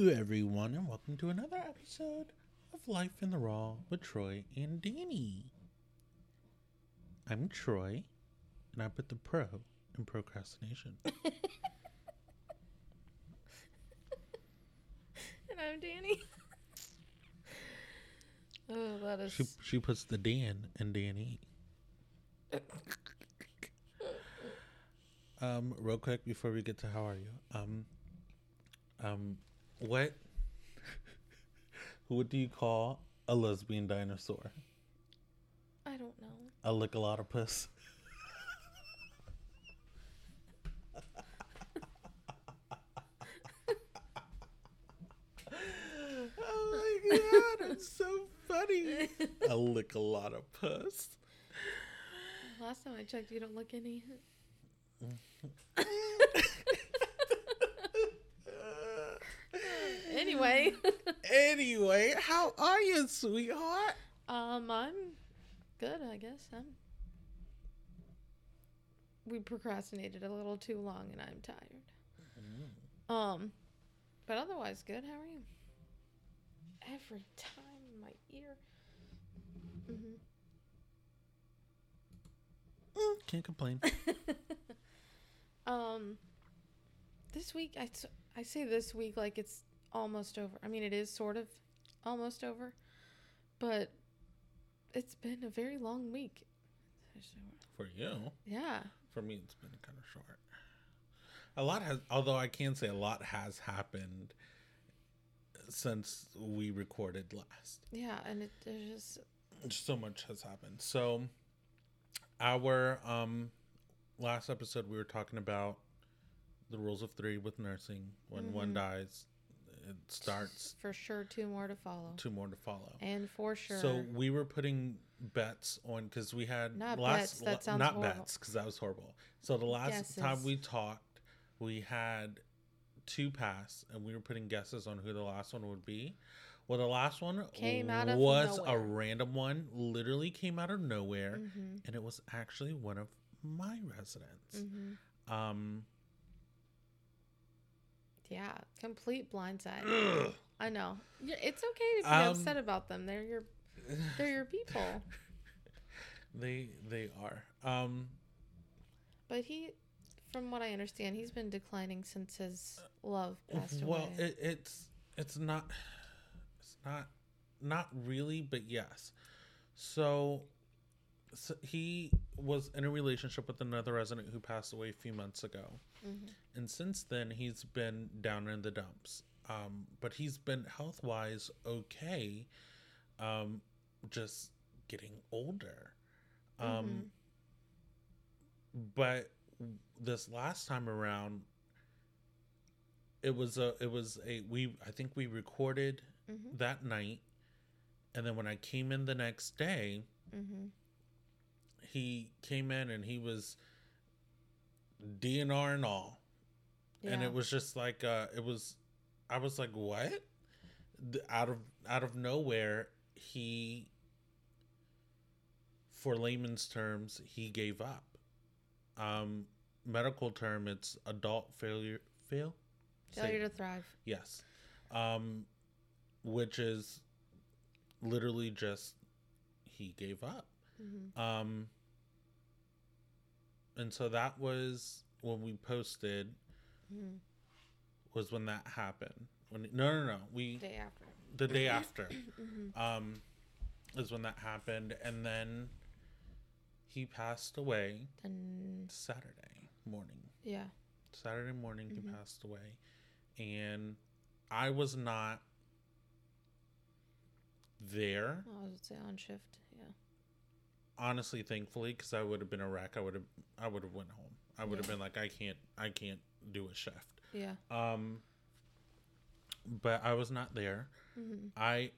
Hello, everyone, and welcome to another episode of Life in the Raw with Troy and Dani. I'm Troy, and I put the pro in procrastination. And I'm Dani. oh, that is. she she puts the Dan in Dani. um, real quick before we get to how are you? Um, um, what? what do you call a lesbian dinosaur? I don't know. A lickalotopus. oh my god, it's so funny. A lickalotopus. Last time I checked, you don't look any. anyway, Anyway, how are you, sweetheart? um, I'm good, I guess. I'm. We procrastinated a little too long, and I'm tired. Um, but otherwise good. How are you? Every time in my ear. hmm Can't complain. Um, this week I, I say this week like it's almost over. I mean, it is sort of almost over, but it's been a very long week. For you. Yeah, For me, it's been kind of short. A lot has, although I can say a lot has happened since we recorded last. yeah, and it there's just So much has happened. So, our um last episode, we were talking about the rules of three with nursing. When one Mhm. dies, it starts for sure two more to follow, two more to follow. and for sure. So we were putting bets on because we had Not last bets, that sounds not horrible. bets because that was horrible. So the last time we talked, we had two pass and we were putting guesses on who the last one would be. Well, the last one Came out of was a random one, literally came out of nowhere, hmm and it was actually one of my residents. hmm Um, Yeah, complete blindside. ugh. I know. It's okay to be Um, upset about them. They're your they're your people. they they are. Um, But he, from what I understand, he's been declining since his love passed well, away. it, it's it's not it's not not really, but yes. So, so he was in a relationship with another resident who passed away a few months ago, Mhm. And since then he's been down in the dumps. Um, but he's been health wise okay, um, just getting older. Um, but this last time around it was a it was a we i think we recorded Mhm. that night and then when i came in the next day Mm-hmm. he came in and he was dnr and all and it was just like uh it was i was like what? Out of out of nowhere he for layman's terms he gave up. Um medical term it's adult failure fail? Say- failure to thrive. yes. Um which is literally just he gave up. Mm-hmm. um and so that was when we posted Mm-hmm. was when that happened. When no no no we Day after. the day after Mm-hmm. um is when that happened and then he passed away Then Saturday morning. yeah. Saturday morning he Mhm. passed away and I was not there I was say on shift. Yeah. honestly thankfully because I would have been a wreck I would have I would have went home I would have Yeah. been like I can't I can't do a shift Yeah. um but I was not there Mm-hmm. I,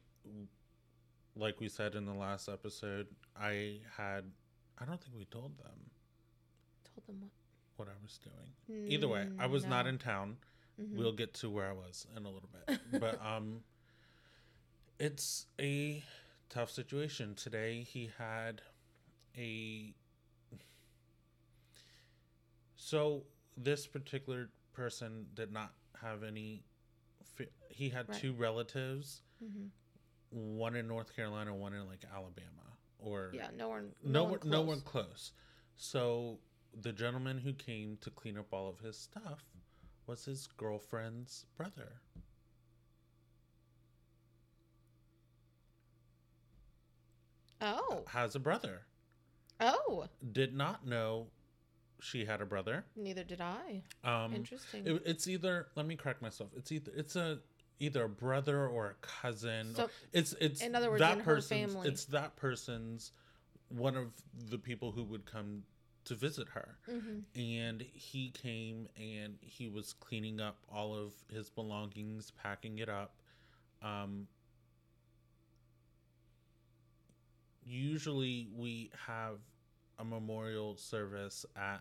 like we said in the last episode, I had, I don't think we told them Told them what. what I was doing. Either way, I was not in town. Mm-hmm. We'll get to where I was in a little bit. but um it's a tough situation. Today he had a So this particular person did not have any he had Right. two relatives, hmm one in North Carolina, one in like Alabama, or Yeah, no one. No no one one, close. no one close. So the gentleman who came to clean up all of his stuff was his girlfriend's brother. Oh, Has a brother. oh. Did not know she had a brother. Neither did I. Um, Interesting. it- it's either. Let me correct myself. It's either. It's a either a brother or a cousin. So, it's it's in other words, that person's. It's that person's one of the people who would come to visit her. hmm and he came and he was cleaning up all of his belongings, packing it up. Um, usually, we have a memorial service at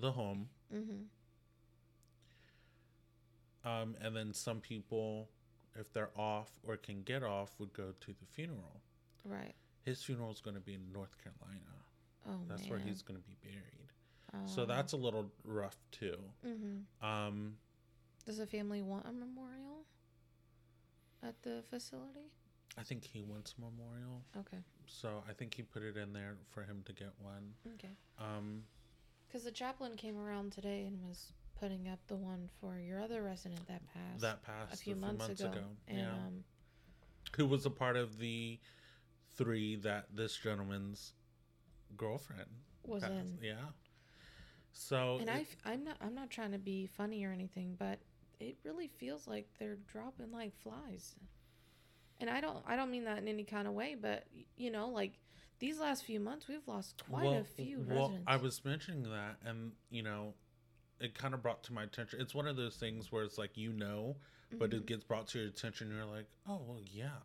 the home, hmm um, and then some people, if they're off or can get off, would go to the funeral. Right. His funeral is going to be in North Carolina. Oh That's man. where he's going to be buried. Oh. So that's a little rough too. hmm Um, Does the family want a memorial at the facility? I think he wants a memorial. Okay. So I think he put it in there for him to get one. Okay. Um, Because the chaplain came around today and was putting up the one for your other resident that passed that passed a few months, ago. And yeah. um, Who was a part of the three that this gentleman's girlfriend was passed. in. Yeah. So And it- I, f- I'm not, I'm not trying to be funny or anything, but it really feels like they're dropping like flies. And I don't, I don't mean that in any kind of way, but you know, like these last few months, we've lost quite a few well, residents. I was mentioning that, and you know, it kind of brought to my attention. It's one of those things where it's like you know, but Mhm. it gets brought to your attention. And you're like, oh well, yeah,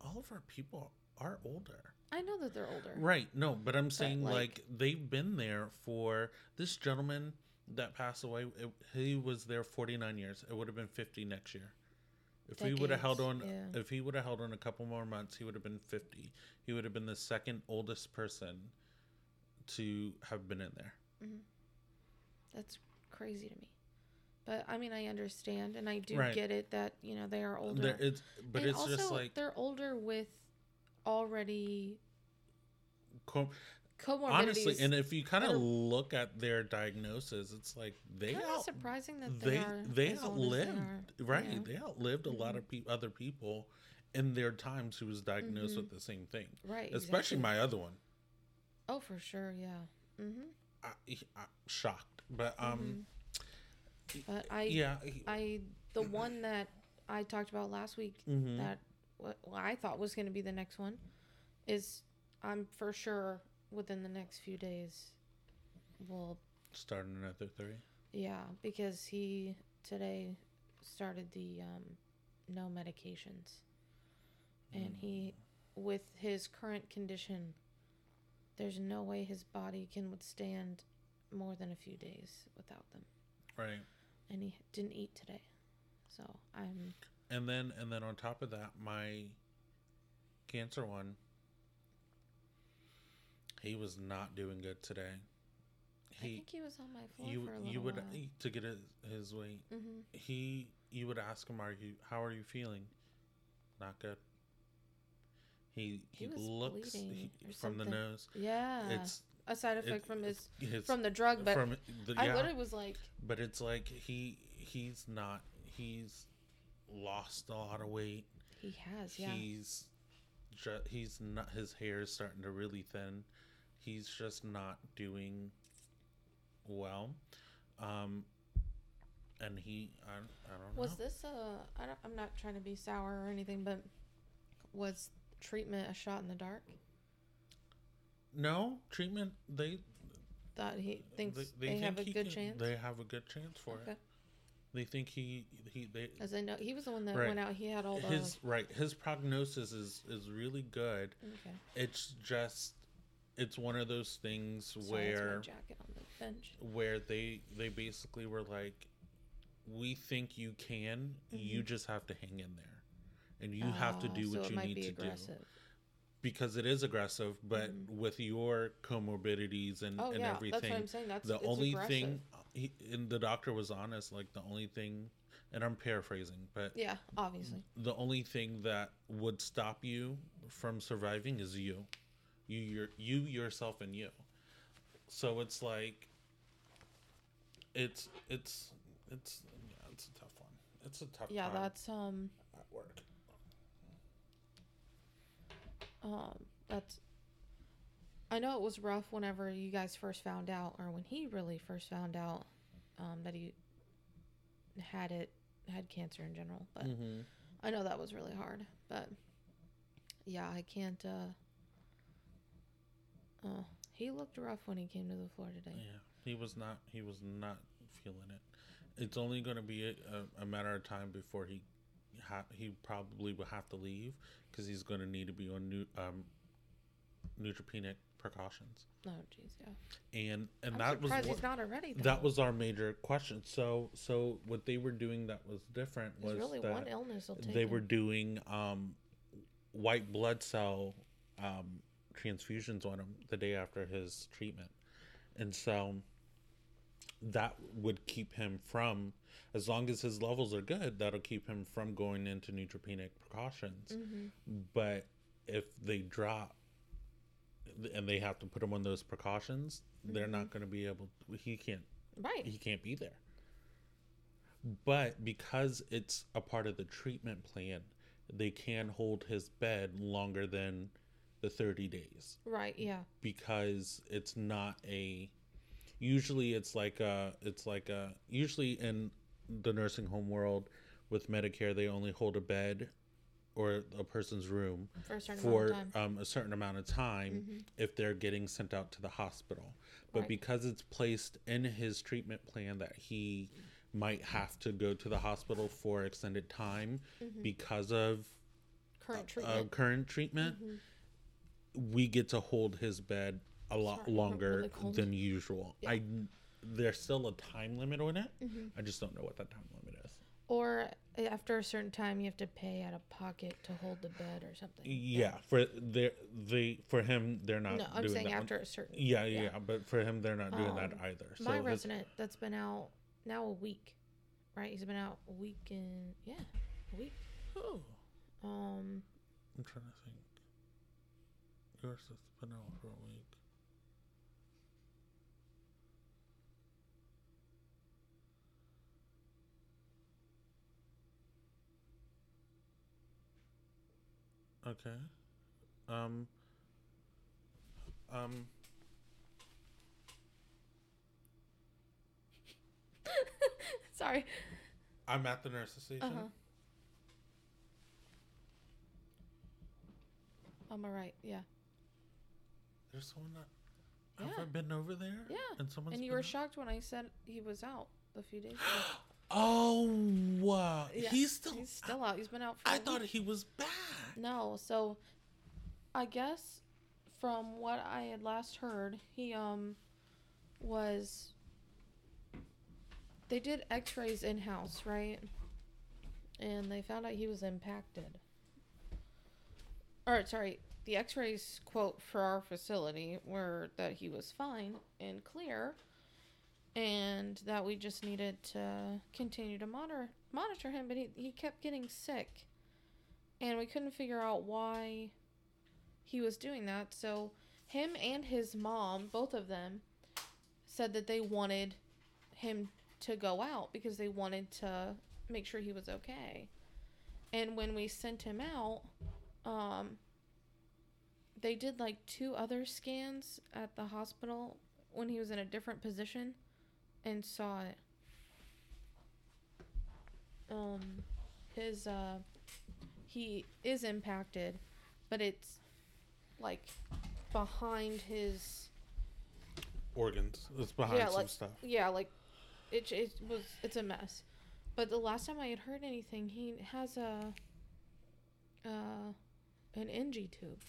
all of our people are older. I know that they're older. Right. No, but I'm saying like, like- they've been there for this gentleman that passed away. It, he was there 49 years. It would have been 50 next year. If he would have held on, yeah. if he would have held on a couple more months, he would have been 50. He would have been the second oldest person to have been in there. Mm-hmm. That's crazy to me. But I mean, I understand, and I do Right. get it that you know they are older. There, it's, but and it's also, just like they're older with already comorbidities. honestly, and if you kind of look at their diagnosis, it's like they kind out, surprising that they, they they as old as outlived they are, right they outlived a lot of pe- other people in their times who was diagnosed Mhm. with the same thing right, especially exactly. my other one Oh, for sure, yeah. Mm-hmm. I, I shocked but um But I, yeah I, the one that I talked about last week mhm. that what I thought was going to be the next one is I'm for sure within the next few days we'll start another three? Yeah because he today started the um, no medications. And he with his current condition there's no way his body can withstand more than a few days without them. Right. And he didn't eat today so i'm and then and then on top of that my cancer one he was not doing good today. I he think he was on my floor you for a little you would while. to get his, his weight hmm he you would ask him are you how are you feeling? Not good. He he, He looks he- from the nose. Yeah. It's a side it- effect from his from the drug but from the, i yeah. literally was like but it's like he he's not he's lost a lot of weight. He has yeah. He's ju- he's not his hair is starting to really thin he's just not doing well um and he i, I don't Was know Was this a? I don't, I'm not trying to be sour or anything, but was treatment a shot in the dark? no treatment they That he thinks they, have a good can- chance. They have a good chance for Okay. it. They think he he they As I know, he was the one that Right. went out. He had all the. his right his prognosis is is really good. okay. It's just it's one of those things my where jacket on the bench. where they they basically were like we think you can you just have to hang in there and you have to Oh, do what it you need be to aggressive. do because it is aggressive but Mhm. with your comorbidities and, Oh and yeah, everything that's what I'm saying. That's the only aggressive. thing he, and the doctor was honest like the only thing and I'm paraphrasing, but Yeah, obviously. the only thing that would stop you from surviving is you you your you yourself and you. So it's like it's it's it's yeah it's a tough one. It's a tough Yeah, that's um at work. Um that's I know it was rough whenever you guys first found out or when he really first found out um that he had it had cancer in general, but mm-hmm. I know that was really hard, but yeah, I can't uh uh he looked rough when he came to the floor today. yeah he was not he was not feeling it it's only going to be a, a matter of time before he ha- he probably will have to leave because he's going to need to be on new um neutropenic precautions Oh jeez, yeah. and and I'm that was what- he's not already though. that was our major question so so what they were doing that was different was really that one illness will take they were doing um white blood cell um transfusions on him the day after his treatment and so that would keep him from as long as his levels are good that'll keep him from going into neutropenic precautions Mhm. but if they drop and they have to put him on those precautions they're not going to be able he can't Right. he can't be there. But because it's a part of the treatment plan, they can hold his bed longer than the 30 days Right, yeah. because it's not a usually it's like a it's like a usually in the nursing home world with Medicare they only hold a bed or a person's room For a certain for amount of time. um, a certain amount of time Mhm. if they're getting sent out to the hospital. But Right. because it's placed in his treatment plan that he might have to go to the hospital for extended time Mhm. because of Current uh, treatment. current treatment, Mhm. We get to hold his bed a lot Sorry, longer really than usual. Yeah. I there's still a time limit on it. Mhm. I just don't know what that time limit is. Or after a certain time, you have to pay out of pocket to hold the bed or something. Yeah, for their they for him they're not No, I'm doing saying that. after a certain. Yeah, yeah, yeah. but for him they're not doing that Um, either. So My his- resident that's been out now a week, right? He's been out a week and yeah, a week. Oh, Um, I'm trying to think. Yours has been out for a week. Okay. Um. Um. sorry. I'm at the nurse's station. Uh huh. I'm alright. Yeah. There's someone that. Yeah. Have I been over there? Yeah. And someone's and you were out? shocked when I said he was out a few days ago. Oh wow! Yeah, He's still. He's still out. He's been out for. I thought week. he was back. No, so I guess from what I had last heard, he um was they did x-rays in-house, right? And they found out he was impacted. Or sorry, the x-rays quote for our facility were that he was fine and clear and that we just needed to continue to monitor monitor him, but he, he kept getting sick and we couldn't figure out why he was doing that. So him and his mom, both of them, said that they wanted him to go out because they wanted to make sure he was okay. And when we sent him out, um, they did like two other scans at the hospital when he was in a different position and saw it. Um, his uh, he is impacted, but it's like behind his Organs. It's behind yeah, some like stuff. yeah, like it it was it's a mess. But the last time I had heard anything, he has a uh an NG tube,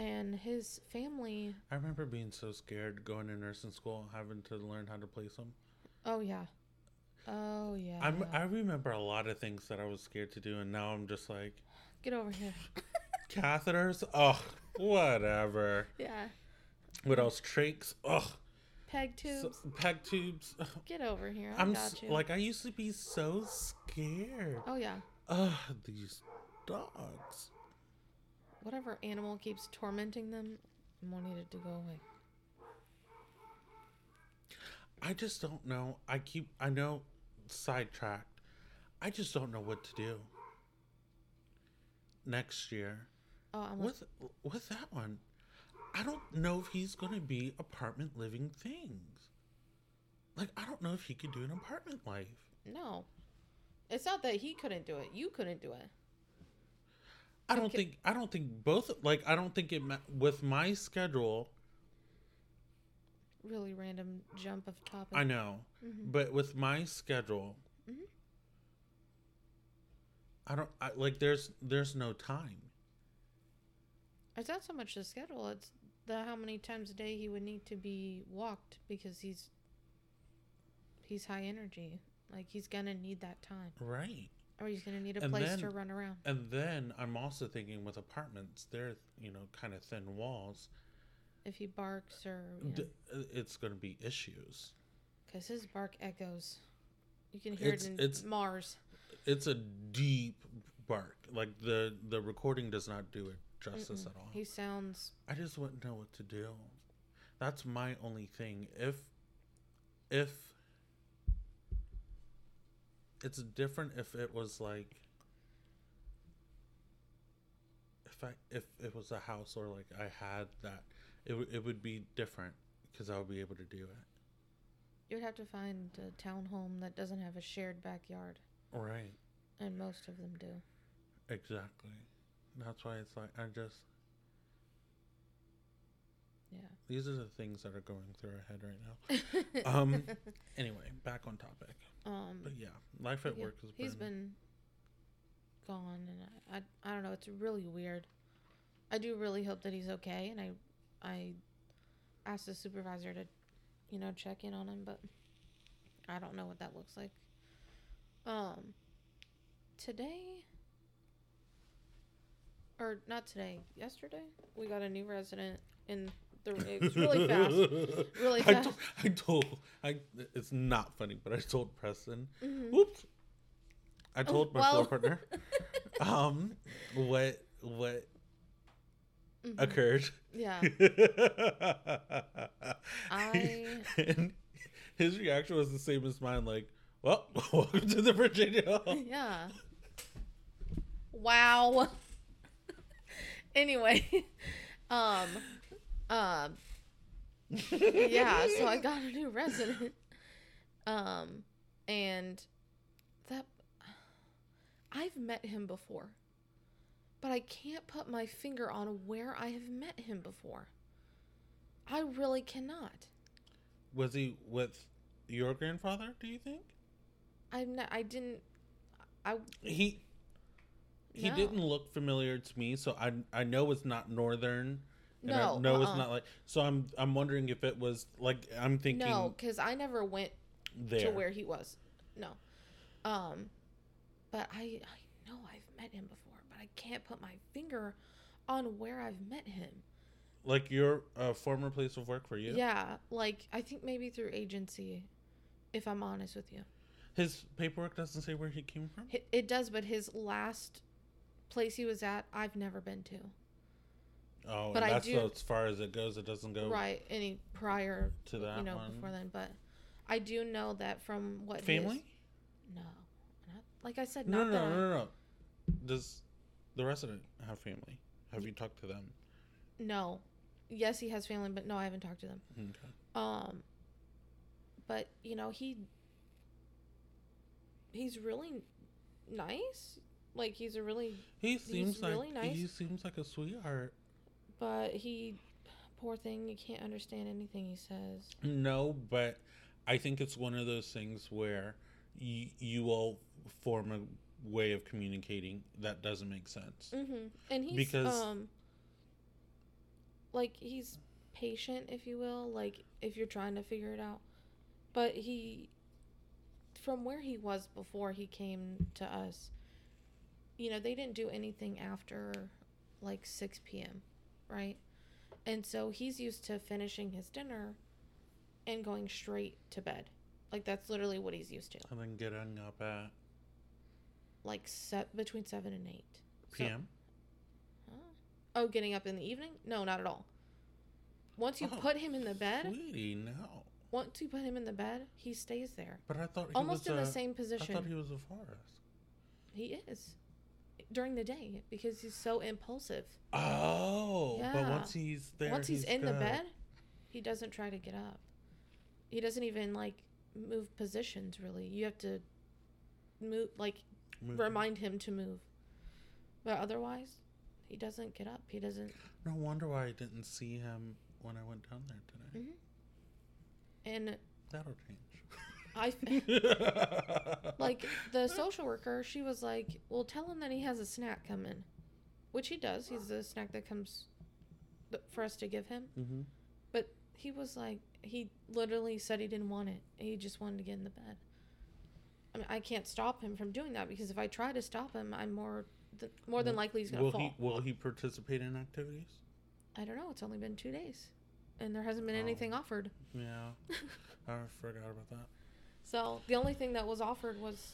and his family. I remember being so scared going to nursing school, having to learn how to place them. Oh yeah, oh yeah. I'm, I remember a lot of things that I was scared to do, and now I'm just like, Get over here. catheters? Oh, whatever. yeah. What else? Trachs? Ugh. Peg tubes. So, peg tubes. Get over here. I I'm got s- you. like I used to be so scared. oh yeah. Ugh, these dogs. Whatever animal keeps tormenting them, wanting it to go away. I just don't know. I keep I know sidetracked. I just don't know what to do. Next year. Oh, I'm like, With with that one. I don't know if he's gonna be apartment living things. Like I don't know if he could do an apartment life. no. It's not that he couldn't do it. You couldn't do it. I don't Okay. think I don't think both like I don't think it with my schedule. Really random jump of topic. I know, Mhm. but with my schedule, Mhm. I don't I, like. There's there's no time. It's not so much the schedule. It's the how many times a day he would need to be walked because he's he's high energy. Like he's gonna need that time, Right. Or he's gonna need a And place then- to run around. And then I'm also thinking with apartments, they're you know kind of thin walls. If he barks or you know, it's going to be issues. because his bark echoes. You can hear It's- it in it's- Mars. It's a deep bark. Like the the recording does not do it justice Mm-mm. at all. He sounds I just wouldn't know what to do. That's my only thing. If if it's different if it was like if I if it was a house or like I had that it would it would be different because I would be able to do it. you'd have to find a townhome that doesn't have a shared backyard, Right. and most of them do. Exactly. That's why it's like I just Yeah. these are the things that are going through our head right now. Um anyway, back on topic. Um, But yeah, life at Yeah, work has He's been, been gone, and I, I, I don't know. It's really weird. I do really hope that he's okay, and I, I asked the supervisor to, you know, check in on him, but I don't know what that looks like. Um, today, or not today, yesterday, we got a new resident in the. It was really fast, really I, fast. to- I told I it's not funny, but I told Preston. Mhm. Whoops. I told my well. floor partner um what what Mhm. occurred. Yeah. I- and his reaction was the same as mine, like, well, welcome to the Virginia. yeah. Wow. anyway, um, um, yeah. So I got a new resident, um, and that I've met him before, but I can't put my finger on where I have met him before. I really cannot. Was he with your grandfather, do you think? I'm not. I didn't. I He he No. didn't look familiar to me, so I I know it's not northern. And No, I it's uh-uh. not like so I'm I'm wondering if it was like I'm thinking no, because I never went there. to where he was. No. Um but I I know I've met him before, but I can't put my finger on where I've met him. like your uh, former place of work for you. Yeah, like I think maybe through agency if I'm honest with you. His paperwork doesn't say where he came from. It, it does, but his last place he was at, I've never been to. Oh, But I that's do- as far as it goes. It doesn't go Right, any prior to that you know one. before then, but I do know that from what his- Family? no, not, like I said, No, not no, that no, no, no. Does the resident have family? Have you talked to them? No. Yes, he has family, but no, I haven't talked to them. Okay. Um but you know, he he's really nice. Like he's a really He seems like really nice. he seems like a sweetheart. But he poor thing, you can't understand anything he says. No, but I think it's one of those things where you you will form a way of communicating that doesn't make sense. Mhm. And he's Because- um like he's patient if you will, like if you're trying to figure it out. But he from where he was before he came to us, you know, they didn't do anything after like 6 p.m., right? And so he's used to finishing his dinner and going straight to bed. Like that's literally what he's used to. And then getting up at Like set between seven and eight. So- PM. oh, getting up in the evening? No, not at all. Once you Oh, put him in the bed, Sweetie, no. once you put him in the bed, he stays there, But I thought he almost was in a, the same position. I thought he was a forest. He is during the day because he's so impulsive. Oh, yeah. but once he's there, Once he's, in the bed, he doesn't try to get up. He doesn't even like move positions really. You have to move like Move- remind him to move. But otherwise, he doesn't get up. He doesn't No wonder why I didn't see him when I went down there today. Mhm. and That'll change. I like the social worker, she was like, "Well, tell him that he has a snack coming." Which he does. He's the snack that comes for us to give him. hmm But he was like, he literally said he didn't want it. He just wanted to get in the bed. I mean, I can't stop him from doing that because if I try to stop him, I'm more th- more than likely he's gonna Will fall. he will he participate in activities? I don't know. It's only been two days, and there hasn't been Oh. anything offered. Yeah, I forgot about that. So the only thing that was offered was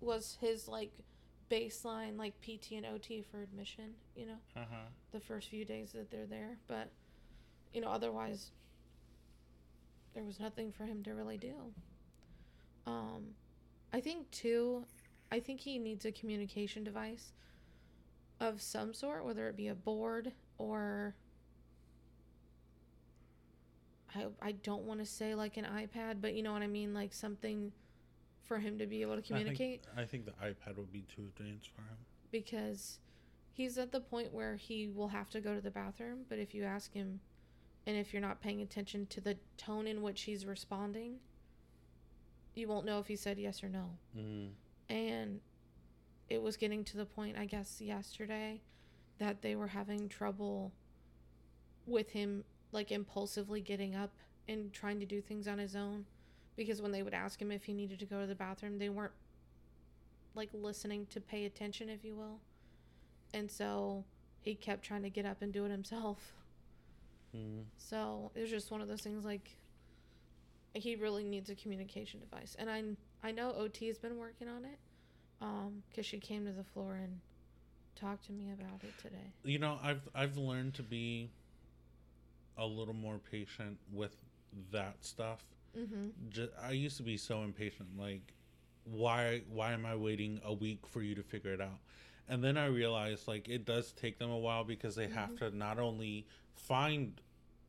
was his like baseline like PT and OT for admission. You know. Uh huh. the first few days that they're there, but you know, otherwise there was nothing for him to really do. Um I think too I think he needs a communication device of some sort, whether it be a board or I I don't want to say like an iPad, but you know what I mean, like something for him to be able to communicate I think, I think the iPad would be too advanced for him. because he's at the point where he will have to go to the bathroom but if you ask him and if you're not paying attention to the tone in which he's responding you won't know if he said yes or no Mm. and it was getting to the point i guess yesterday that they were having trouble with him like impulsively getting up and trying to do things on his own because when they would ask him if he needed to go to the bathroom they weren't like listening to pay attention if you will and so he kept trying to get up and do it himself Mm. so it was just one of those things like he really needs a communication device, and I I know OT has been working on it, um, because she came to the floor and talked to me about it today. You know, I've I've learned to be a little more patient with that stuff. Mm-hmm. Just, I used to be so impatient. Like, why why am I waiting a week for you to figure it out? And then I realized like it does take them a while because they have to not only find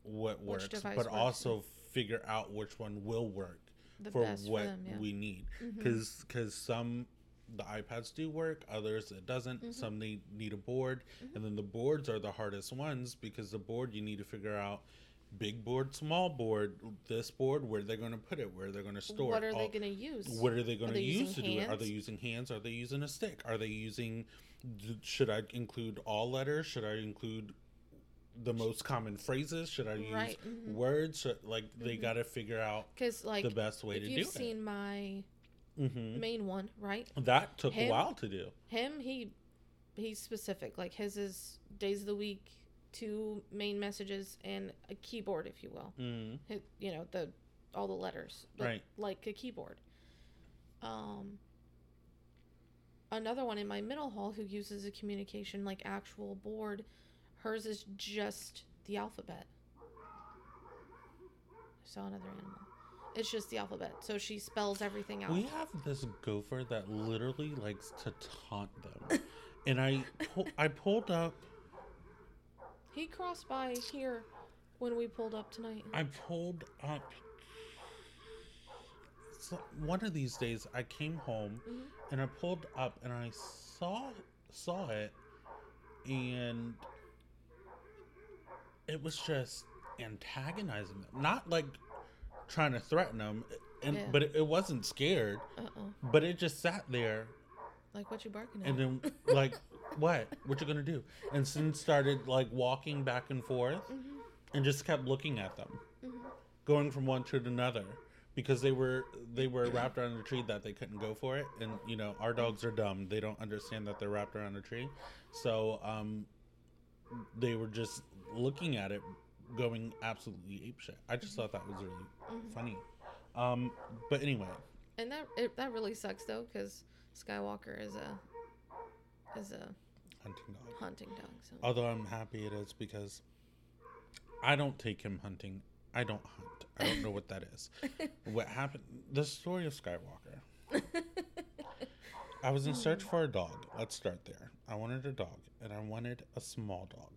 what Mm-hmm. Works, but works, also figure out which one will work The for what for them, yeah. we need. Mhm. Because some the iPads do work, others it doesn't. Mhm. Some need need a board, Mhm. and then the boards are the hardest ones because the board you need to figure out big board, small board, this board where they're going to put it, where they're going to store what it. What are all- they going to use? what are they going to use to do it? Are they using hands? Are they using a stick? Are they using? Should I include all letters? Should I include the most common phrases? Should I use Right, mhm. words? Should, like they Mhm. got to figure out Because like the best way to if to you've seen my it. hmm main one, right? That took Him- a while to do. Him, he he's specific. Like his is days of the week, two main messages, and a keyboard, if you will. Mm. Hit, you know the all the letters, Right. like a keyboard. Um. Another one in my middle hall who uses a communication like actual board, hers is just the alphabet. I saw another animal. It's just the alphabet, so she spells everything out. We have this gopher that literally likes to taunt them, and I pu- I pulled up. He crossed by here when we pulled up tonight. I pulled up. So one of these days, I came home Mhm. and I pulled up and I saw saw it, and it was just antagonizing them. Not like trying to threaten them, and Yeah. but it, it wasn't scared. Uh oh. But it just sat there Like what you barking at? and then like what what you gonna do and then started like walking back and forth Mhm. and just kept looking at them Mhm. going from one to another because they were they were wrapped around a tree that they couldn't go for it and you know our dogs are dumb they don't understand that they're wrapped around a tree so um they were just looking at it going absolutely apeshit. I just thought that was really Mhm. funny. Um, but anyway, And that it, that really sucks though, because Skywalker is a is a hunting dog. hunting dog. So Although I'm happy it is because I don't take him hunting. I don't hunt. I don't know what that is. what happened? The story of Skywalker. I was in search for a dog. Let's start there. I wanted a dog, and I wanted a small dog,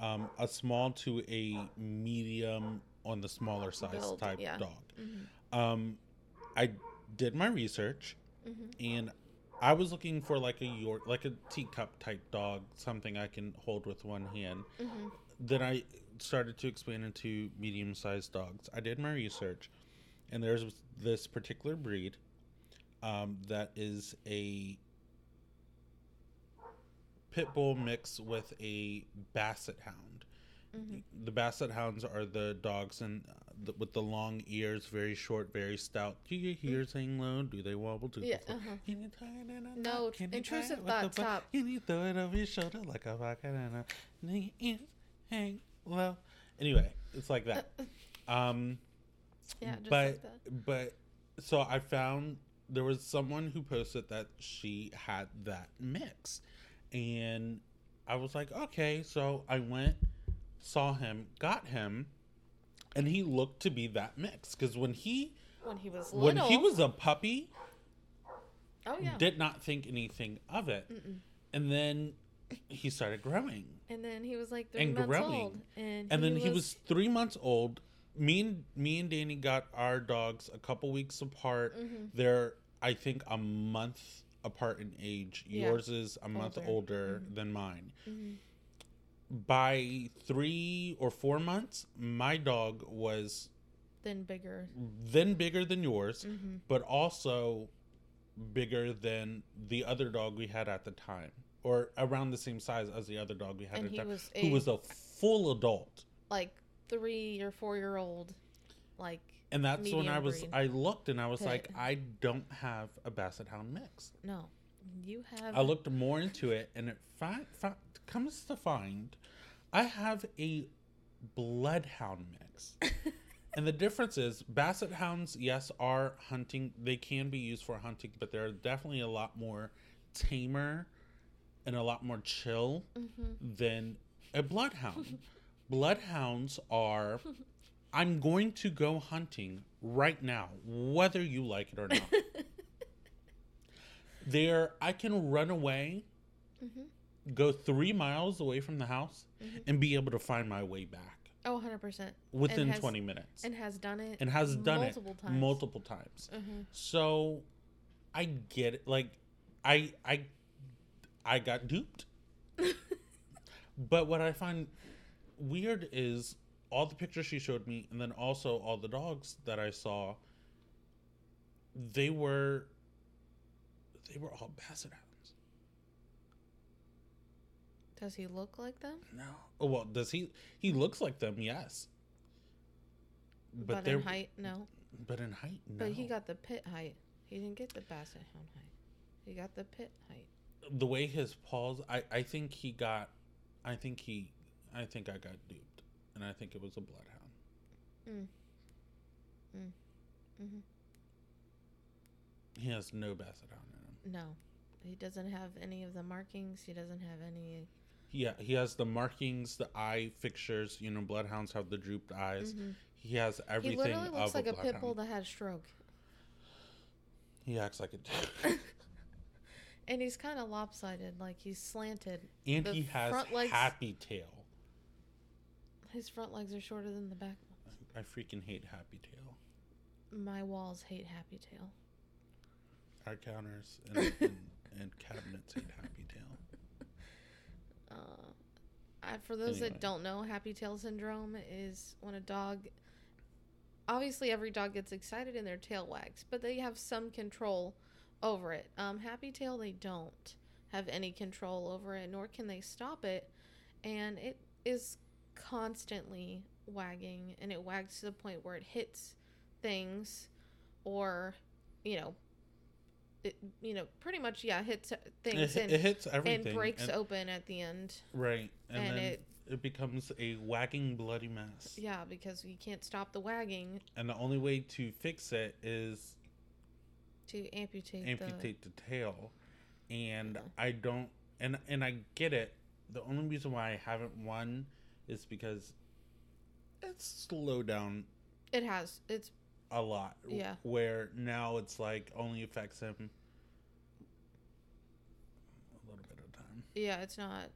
um, a small to a medium on the smaller size Build, type yeah. dog. Mhm. Um, I did my research, Mhm. and I was looking for like a York, like a teacup type dog, something I can hold with one hand. Mhm. Then I started to expand into medium sized dogs. I did my research, and there's this particular breed um, that is a pit bull mix with a basset hound. Mhm. The basset hounds are the dogs and uh, the, with the long ears, very short, very stout. Do your ears hang low? Do they wobble to Yeah, uh-huh. Can you tie it in a No? Can intrusive it with the thoughts, stop. Can you throw it over your shoulder like a rocket and a ears hang low? Anyway, it's like that. Um, Yeah, just but like that. but so I found there was someone who posted that she had that mix, and I was like, okay. So I went, saw him, got him, and he looked to be that mix because when he When he was when little. he was a puppy, oh yeah. did not think anything of it, Mm-mm. and then he started growing. And then he was like three And months growing. old, and and then he was three months old. Me and me and Dani got our dogs a couple weeks apart. Mhm. They're I think a month apart in age. Yeah. Yours is a month Older. Mhm. than mine. Mhm. By three or four months, my dog was then bigger. then bigger than yours, hmm but also bigger than the other dog we had at the time, or around the same size as the other dog we had And at the he time, was who a- was a full adult. Like three or four year old, like And that's when I was breed. I looked and I was like, I don't have a basset hound mix. no, you have. I looked more into it and it fi- fi- comes to find I have a bloodhound mix. and the difference is basset hounds, yes, are hunting. They can be used for hunting, but they're definitely a lot more tamer and a lot more chill Mhm. than a bloodhound. Bloodhounds are I'm going to go hunting right now, whether you like it or not. There, I can run away, Mhm. go three miles away from the house, Mhm. and be able to find my way back Oh, 100 percent. within has- 20 minutes. And has done it. And has done multiple it times. multiple times. Mhm. So, I get it. Like, I, I, I got duped. but what I find weird is all the pictures she showed me, and then also all the dogs that I saw. They were, they were all basset hounds. Does he look like them? No. Oh well, does he? He looks like them, yes. But, But, in height, no. But in height, no. But he got the pit height. He didn't get the basset hound height. He got the pit height. the way his paws. I I think he got. I think he. I think I got duped, and I think it was a bloodhound. Mm. Mm. Mhm. He has no basset hound in him. No, he doesn't have any of the markings. He doesn't have any. Yeah, he has the markings, the eye fixtures. You know, bloodhounds have the drooped eyes. Mhm. He has everything. He literally looks like a, a pit bull that had a stroke, He acts like it, and he's kind of lopsided, like he's slanted. and The he has front legs- happy tail. His front legs are shorter than the back ones. I freaking hate happy tail. My walls hate Happy Tail. Our counters and, and, and cabinets hate happy tail. Uh, I, for those Anyway. that don't know, Happy Tail syndrome is when a dog. Obviously, every dog gets excited and their tail wags, but they have some control over it. Um, Happy Tail, they don't have any control over it, nor can they stop it, and it is constantly wagging, and it wags to the point where it hits things, or, you know, it you know pretty much yeah hits uh, things hi- and it hits everything and breaks and- open at the end. Right, and, and then it- it becomes a wagging bloody mess. Yeah, because you can't stop the wagging And the only way to fix it is to amputate, amputate the tail. And Yeah. I don't and and I get it. The only reason why I haven't won is because it's slowed down. It has. It's a lot. Yeah. Where now it's like only affects him a little bit of time. yeah. It's not.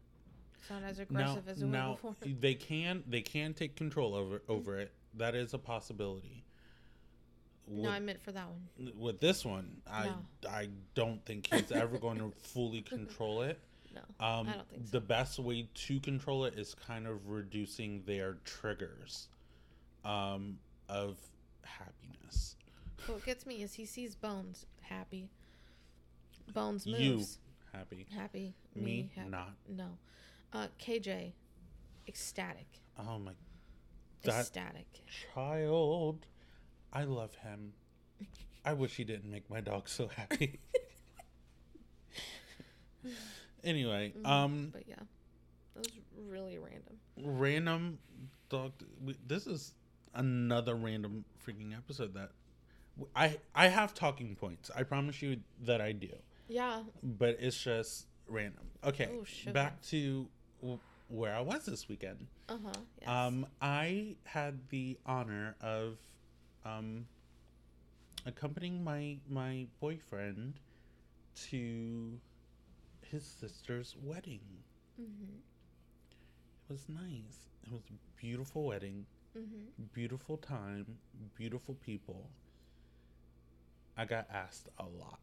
It's not as Now, aggressive as it was before. they can they can take control over over it. That is a possibility. No, I meant for that one. with this one, I No. I don't think he's ever going to fully control it. No, Um, I don't think so. the best way to control it is kind of reducing their triggers um, of happiness. What gets me is he sees Bones happy. Bones You moves happy, happy. me happy. not. No. Uh, KJ, ecstatic. Oh my ecstatic. child, I love him. I wish he didn't make my dog so happy. anyway, Mhm. um, But yeah, that was really random. random dog. This is another random freaking episode that I I have talking points. I promise you that I do, Yeah. but it's just random. Okay, Oh, back to w- where I was this weekend. Uh huh. Yes. Um, I had the honor of um, accompanying my my boyfriend to his sister's wedding. mhm. It was nice. It was a beautiful wedding, Mhm. beautiful time, beautiful people. I got asked a lot.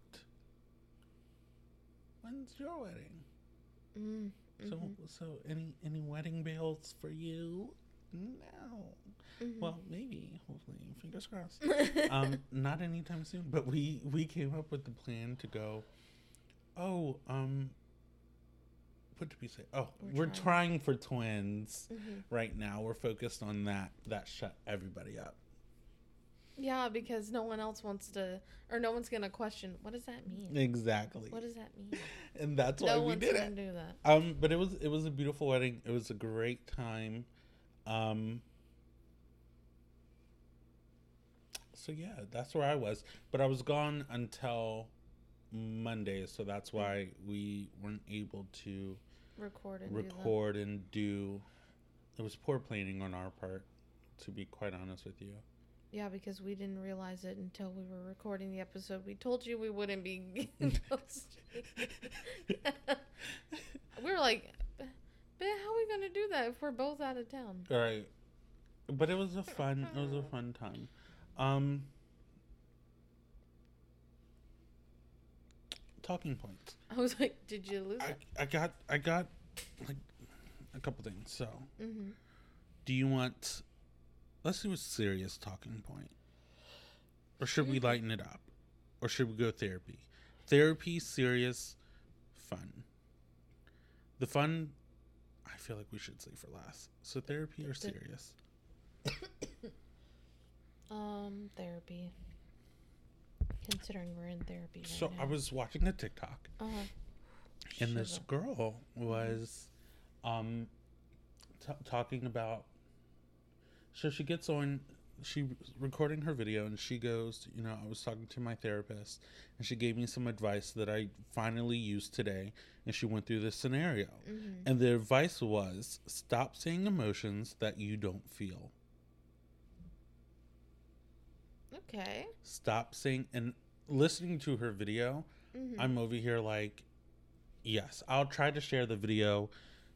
When's your wedding? Mm. So mhm, so any any wedding bells for you? No. mhm. Well, maybe. Hopefully, fingers crossed. um, not anytime soon. But we we came up with the plan to go. Oh, um, what did we say? Oh, We're we're, trying. trying. for twins Mhm. right now. We're focused on that. That shut everybody up. Yeah, because no one else wants to, or no one's gonna question. What does that mean? Exactly. What does that mean? and that's why no we one's did it. do that. Um, but it was it was a beautiful wedding. It was a great time. Um. So yeah, that's where I was. But I was gone until Monday, so that's why we weren't able to Record and do and do. It was poor planning on our part, to be quite honest with you. Yeah, because we didn't realize it until we were recording the episode. We told you we wouldn't be we were like, "But how are we gonna do that if we're both out of town?" All right, but it was a fun. It was a fun time. Um. Talking points. I was like, "Did you lose I, it?" I got I got like a couple things. So, Mm-hmm. do you want? Let's do a serious talking point, or should we lighten it up, or should we go therapy? Therapy, serious, fun. The fun, I feel like we should say for last. So therapy or serious? Um, therapy. Considering we're in therapy right So now. I was watching a TikTok, Uh-huh. and this girl was um t- talking about so she gets on she recording her video and she goes you know i was talking to my therapist and she gave me some advice that i finally used today and she went through this scenario Mhm. and the advice was stop saying emotions that you don't feel Okay. stop saying and listening to her video Mhm. I'm over here like, yes, I'll try to share the video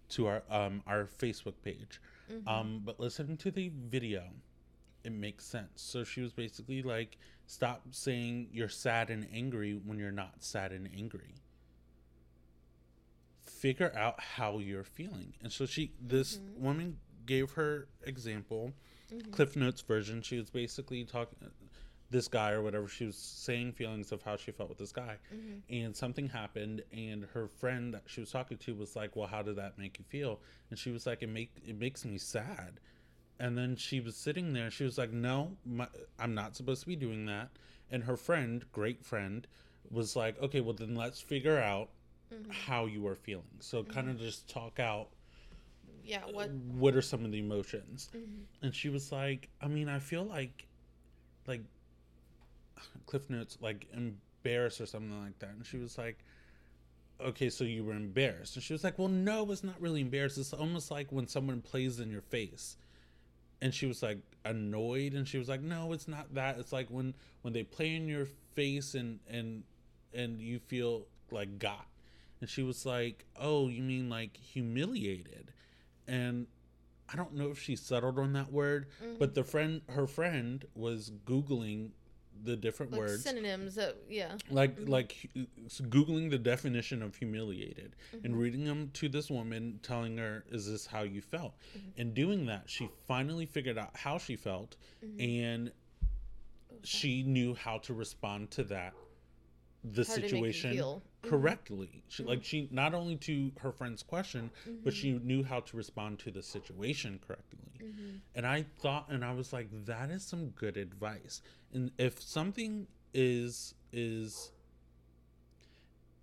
to our um our Facebook page. Mhm. Um, but listening to the video, it makes sense. So she was basically like, stop saying you're sad and angry when you're not sad and angry. Figure out how you're feeling. And so she this Mhm. woman gave her example Mhm. Cliff Notes version, she was basically talking this guy or whatever. She was saying feelings of how she felt with this guy, Mhm. and something happened, and her friend that she was talking to was like, "Well, how did that make you feel?" And she was like, "It make it makes me sad." And then she was sitting there. She was like, "No, my, I'm not supposed to be doing that." And her friend, great friend, was like, "Okay, well then let's figure out Mhm. how you are feeling." So kind of just talk out Yeah. What? what are some of the emotions Mhm. and she was like i mean i feel like like cliff notes like embarrassed or something like that. And she was like okay so you were embarrassed. And she was like well no it's not really embarrassed. It's almost like when someone plays in your face. And she was like annoyed. And she was like no it's not that. It's like when when they play in your face and and and you feel like got. And she was like oh you mean like humiliated? And i don't know if she settled on that word Mhm. but the friend her friend was googling the different Like words synonyms. That yeah. like Mhm. like googling the definition of humiliated Mhm. and reading them to this woman telling her is this how you felt Mhm. and doing that she finally figured out how she felt Mhm. and sorry. she knew how to respond to that the How did it make you situation? Mhm. correctly she Mhm. like she not only to her friend's question but Mhm. she knew how to respond to the situation correctly and I thought, and I was like, that is some good advice. And if something is is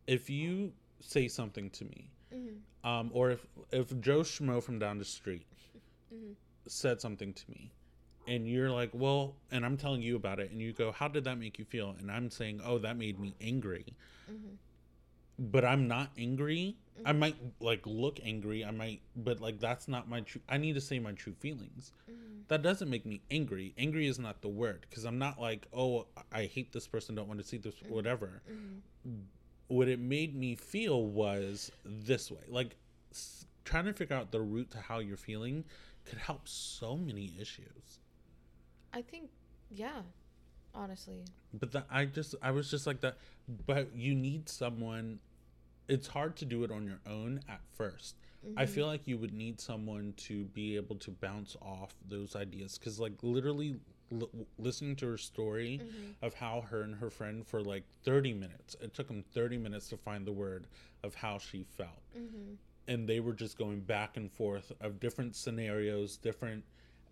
if you say something to me, um, or if if Joe Schmo from down the street said something to me, and you're like, well, and I'm telling you about it, and you go, how did that make you feel? And I'm saying, oh, that made me angry. Mhm. But I'm not angry. I Mhm. might like look angry. I might, but like that's not my true. I need to say my true feelings Mhm. that doesn't make me angry. Angry is not the word because I'm not like, oh, I hate this person, don't want to see this, Mhm. whatever. Mhm. What it made me feel was this way. Like trying to figure out the root to how you're feeling could help so many issues. I think, yeah, honestly. But that I just, I was just like that. But you need someone. It's hard to do it on your own at 1st I Mhm. feel like you would need someone to be able to bounce off those ideas because, like, literally l- listening to her story Mhm. of how her and her friend for like 30 minutes, it took them 30 minutes to find the word of how she felt. Mhm. And they were just going back and forth of different scenarios, different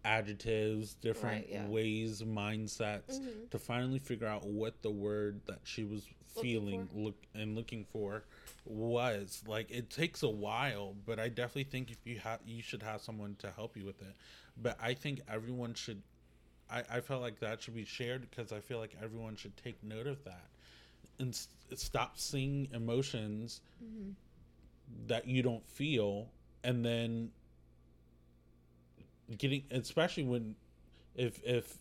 adjectives, different Right, yeah. ways, mindsets Mhm. to finally figure out what the word that she was feeling for. look and looking for was like it takes a while but i definitely think if you have you should have someone to help you with it but i think everyone should i i felt like that should be shared because i feel like everyone should take note of that and s- stop seeing emotions Mhm. that you don't feel and then getting especially when if if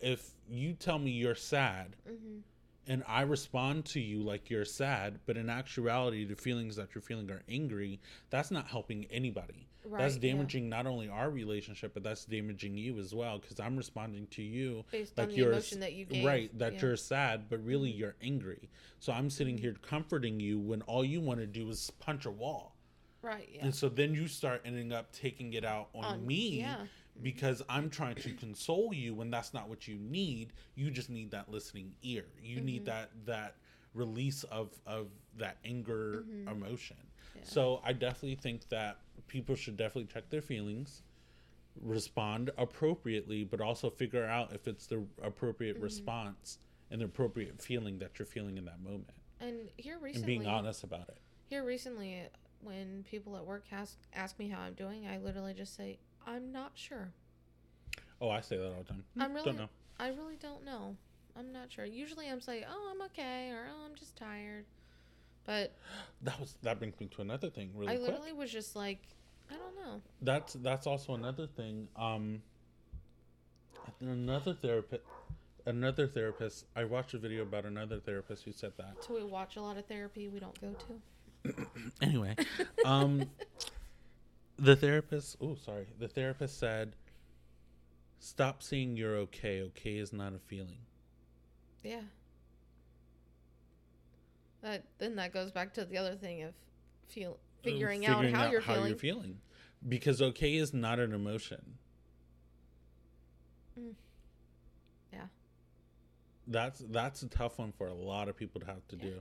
if you tell me you're sad Mhm. and I respond to you like you're sad, but in actuality, the feelings that you're feeling are angry, that's not helping anybody. that's Right, yeah. damaging not only our relationship, but that's damaging you as well because I'm responding to you Based like on the you're emotion that you gave. right that yeah. you're sad, but really Mhm. you're angry. So I'm sitting Mhm. here comforting you when all you want to do is punch a wall, Right, yeah. and so then you start ending up taking it out on, On- me Yeah. because I'm trying to console you when that's not what you need. You just need that listening ear. You need Mhm. that that release of of that anger Mhm. emotion. Yeah. So I definitely think that people should definitely check their feelings, respond appropriately, but also figure out if it's the appropriate Mhm. response and the appropriate feeling that you're feeling in that moment, And here and recently, being honest about it. here recently, when people at work ask ask me how I'm doing, I literally just say I'm not sure. Oh, I say that all the time. I'm really don't know. I really don't know. I'm not sure. Usually I'm saying, "Oh, I'm okay," or "Oh, I'm just tired." But That was that brings me to another thing really I quick. literally was just like, I don't know. that's that's also another thing um another therapist another therapist i watched a video about another therapist who said that So we watch a lot of therapy we don't go to. anyway um the therapist oh sorry the therapist said stop saying you're okay okay is not a feeling Yeah. That then that goes back to the other thing of feel figuring, out how you're feeling. feeling because okay is not an emotion Mm. Yeah. that's that's a tough one for a lot of people to have to Yeah. do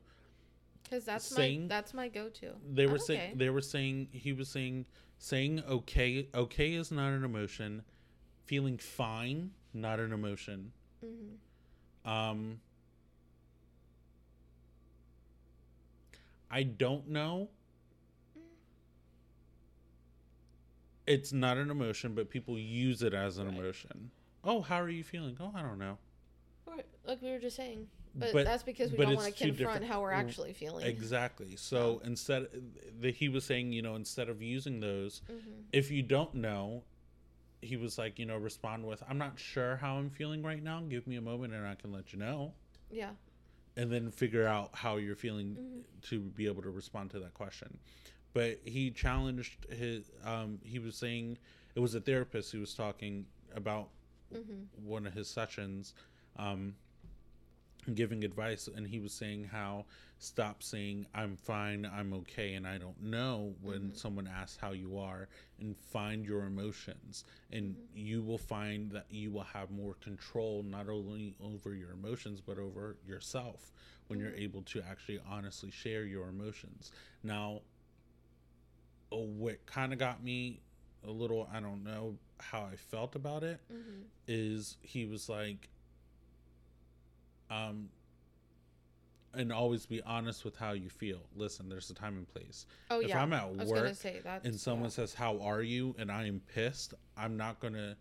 Because that's saying- my that's my go-to. they were I'm saying they were saying he was saying saying okay okay is not an emotion feeling fine not an emotion Mhm. um i don't know it's not an emotion, but people use it as an Right. emotion. Oh, how are you feeling? Oh, I don't know. Like we were just saying. But, But- that's because we don't want to confront how we're Mm, actually feeling. Exactly. So instead, the, he was saying, you know, instead of using those, hmm if you don't know, he was like, you know, respond with, "I'm not sure how I'm feeling right now. Give me a moment, and I can let you know." Yeah. and then figure out how you're feeling Mhm. to be able to respond to that question. But he challenged his. Um, he was saying it was a therapist who was talking about hmm one of his sessions, um, giving advice, and he was saying how stop saying "I'm fine," "I'm okay," and "I don't know" when Mhm. someone asks how you are, and find your emotions, and Mhm. you will find that you will have more control not only over your emotions but over yourself when you're Mhm. able to actually honestly share your emotions. Now, uh, what kind of got me a little, I don't know how I felt about it hmm is he was like um and always be honest with how you feel. Listen there's a time and place. Oh if yeah. i'm at I was gonna work say and someone yeah. says how are you? and i am pissed i'm not gonna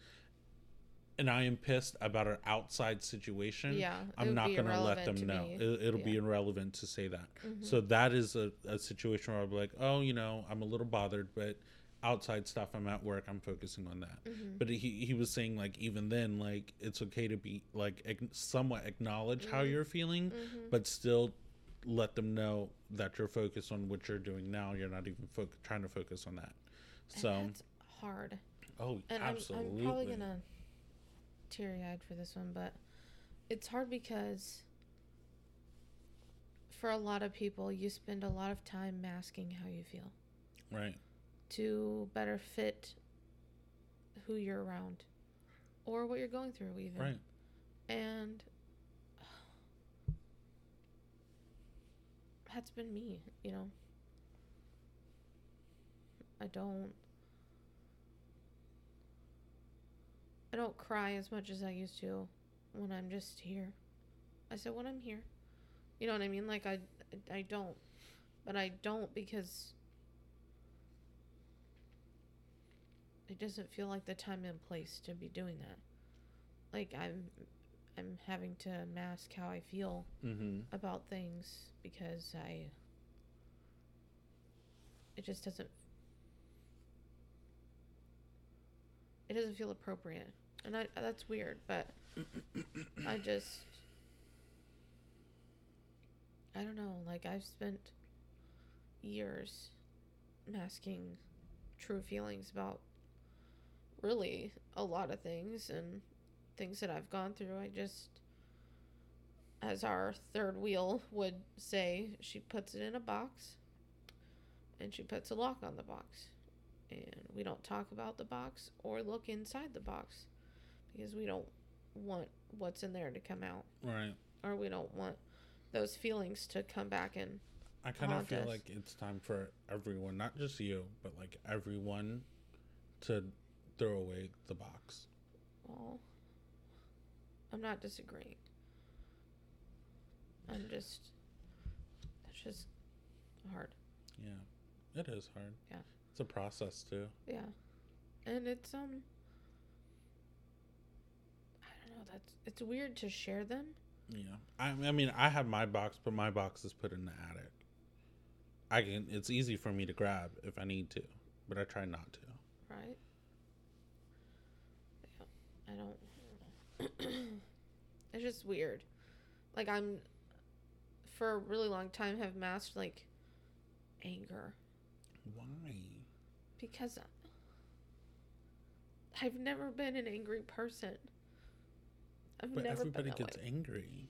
and i am pissed about an outside situation yeah, i'm not be gonna let them to know. it, it'll be irrelevant to say that. Mhm. so that is a, a situation where i'll be like oh you know i'm a little bothered but outside stuff i'm at work i'm focusing on that Mhm. but he he was saying like even then like it's okay to be like ag- somewhat acknowledge how Mhm. you're feeling Mhm. but still let them know that you're focused on what you're doing now you're not even fo- trying to focus on that And so that's hard. oh And absolutely I'm, I'm probably gonna teary eyed for this one, but it's hard because for a lot of people, you spend a lot of time masking how you feel right to better fit who you're around or what you're going through, even. right And that's been me, you know. I don't I don't cry as much as I used to when I'm just here. I said when I'm here. You know what I mean? Like I I don't. But I don't because it doesn't feel like the time and place to be doing that. Like I'm I'm having to mask how I feel mm-hmm about things because I it just doesn't it doesn't feel appropriate. And I that's weird, but I just I don't know, like I've spent years masking true feelings about really a lot of things and things that I've gone through. I just as our third wheel would say, she puts it in a box and she puts a lock on the box. And we don't talk about the box or look inside the box because we don't want what's in there to come out right or we don't want those feelings to come back and i kind of feel us. like it's time for everyone not just you but like everyone to throw away the box well I'm not disagreeing. I'm just it's just hard. yeah it is hard Yeah. it's a process too Yeah. And it's um I don't know, that's it's weird to share them. Yeah, I, I mean, I have my box, but my box is put in the attic. I can. It's easy for me to grab if I need to, but I try not to. right? Yeah, I don't. it's just weird. Like I'm, for a really long time, have masked like anger Why? because I've never been an angry person. I've But never everybody been that gets way. angry.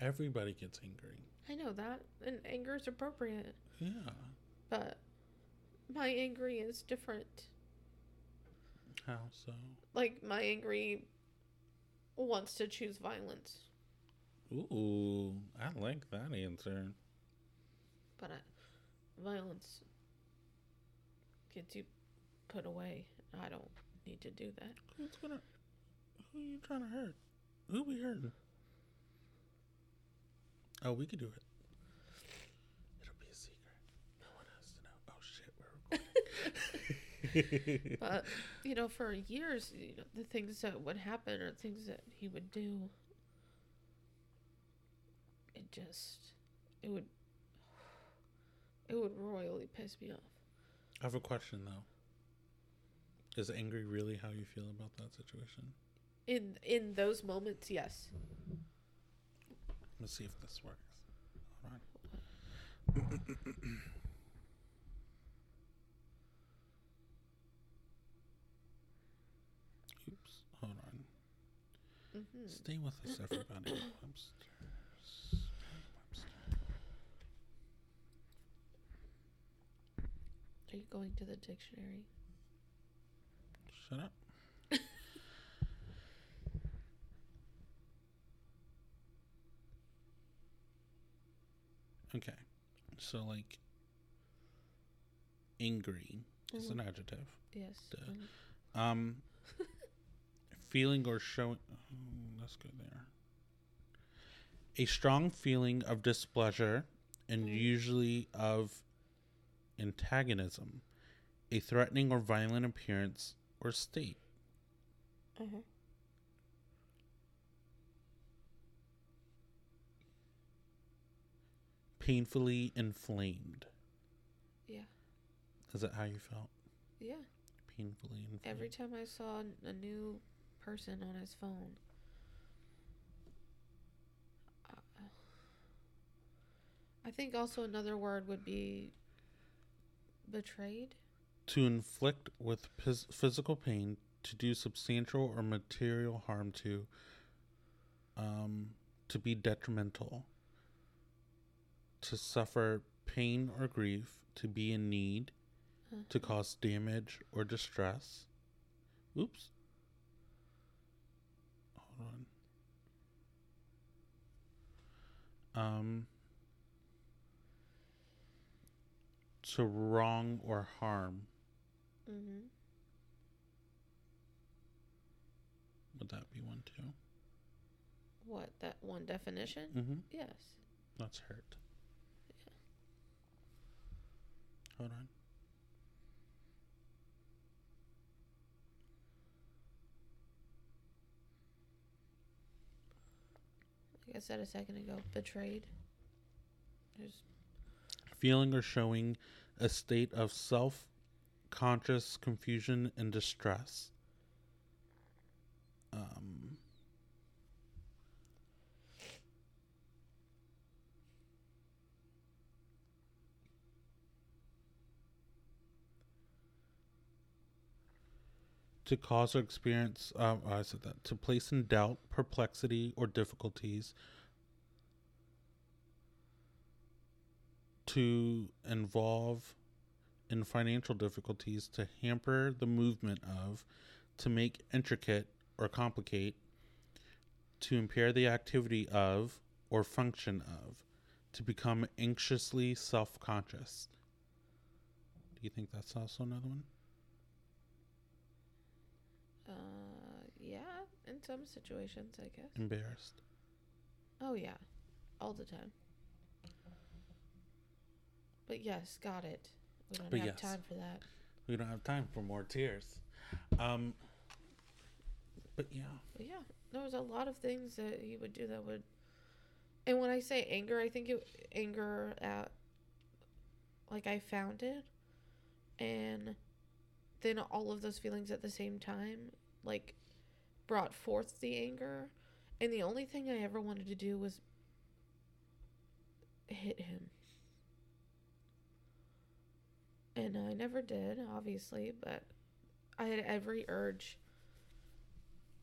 Everybody gets angry. I know that, and anger is appropriate, Yeah. but my angry is different. How so? Like my angry wants to choose violence, Ooh, I like that answer. but I, violence gets you put away. I don't need to do that. Who's gonna? Who are you trying to hurt? Who we hurting? Oh, we could do it. It'll be a secret. No one has to know. Oh shit, we're recording. but you know, for years, you know, the things that would happen or things that he would do, it just, it would, it would royally piss me off. I have a question though. Is angry really how you feel about that situation? In in those moments, yes. Let's see if this works. Hold on. Oops. Hold on. Hmm Stay with us, everybody. Webster's. Webster. Are you going to the dictionary? Shut up. okay. So, like, angry is an adjective. Yes. Duh. mhm. Um, feeling or showing. Oh, let's go there. A strong feeling of displeasure, and Mm. usually of antagonism, a threatening or violent appearance or state. Uh-huh. Painfully inflamed. Yeah. Is that how you felt? Yeah. Painfully inflamed. Every time I saw a new person on his phone, uh, I think also another word would be betrayed. to inflict with phys- physical pain, to do substantial or material harm to, um, to be detrimental, to suffer pain or grief, to be in need, to cause damage or distress. Oops. Hold on. Um, to wrong or harm. Mm-hmm. Would that be one too? What that one definition? Mm-hmm. Yes. That's hurt. Yeah. Hold on. I said a second ago, betrayed. There's Feeling or showing a state of self conscious confusion and distress. Um, to cause or experience, um, I said that, to place in doubt, perplexity, or difficulties, to involve in financial difficulties, to hamper the movement of, to make intricate or complicate, to impair the activity of or function of, to become anxiously self conscious. Do you think that's also another one? uh yeah, in some situations I guess. Embarrassed. Oh yeah. All the time. But yes, got it. We don't But have yes. time for that. We don't have time for more tears. Um, but yeah. But yeah, there was a lot of things that he would do that would. And when I say anger, I think it anger at. Like I found it, and then all of those feelings at the same time, like, brought forth the anger, and the only thing I ever wanted to do was hit him. And I never did, obviously, but I had every urge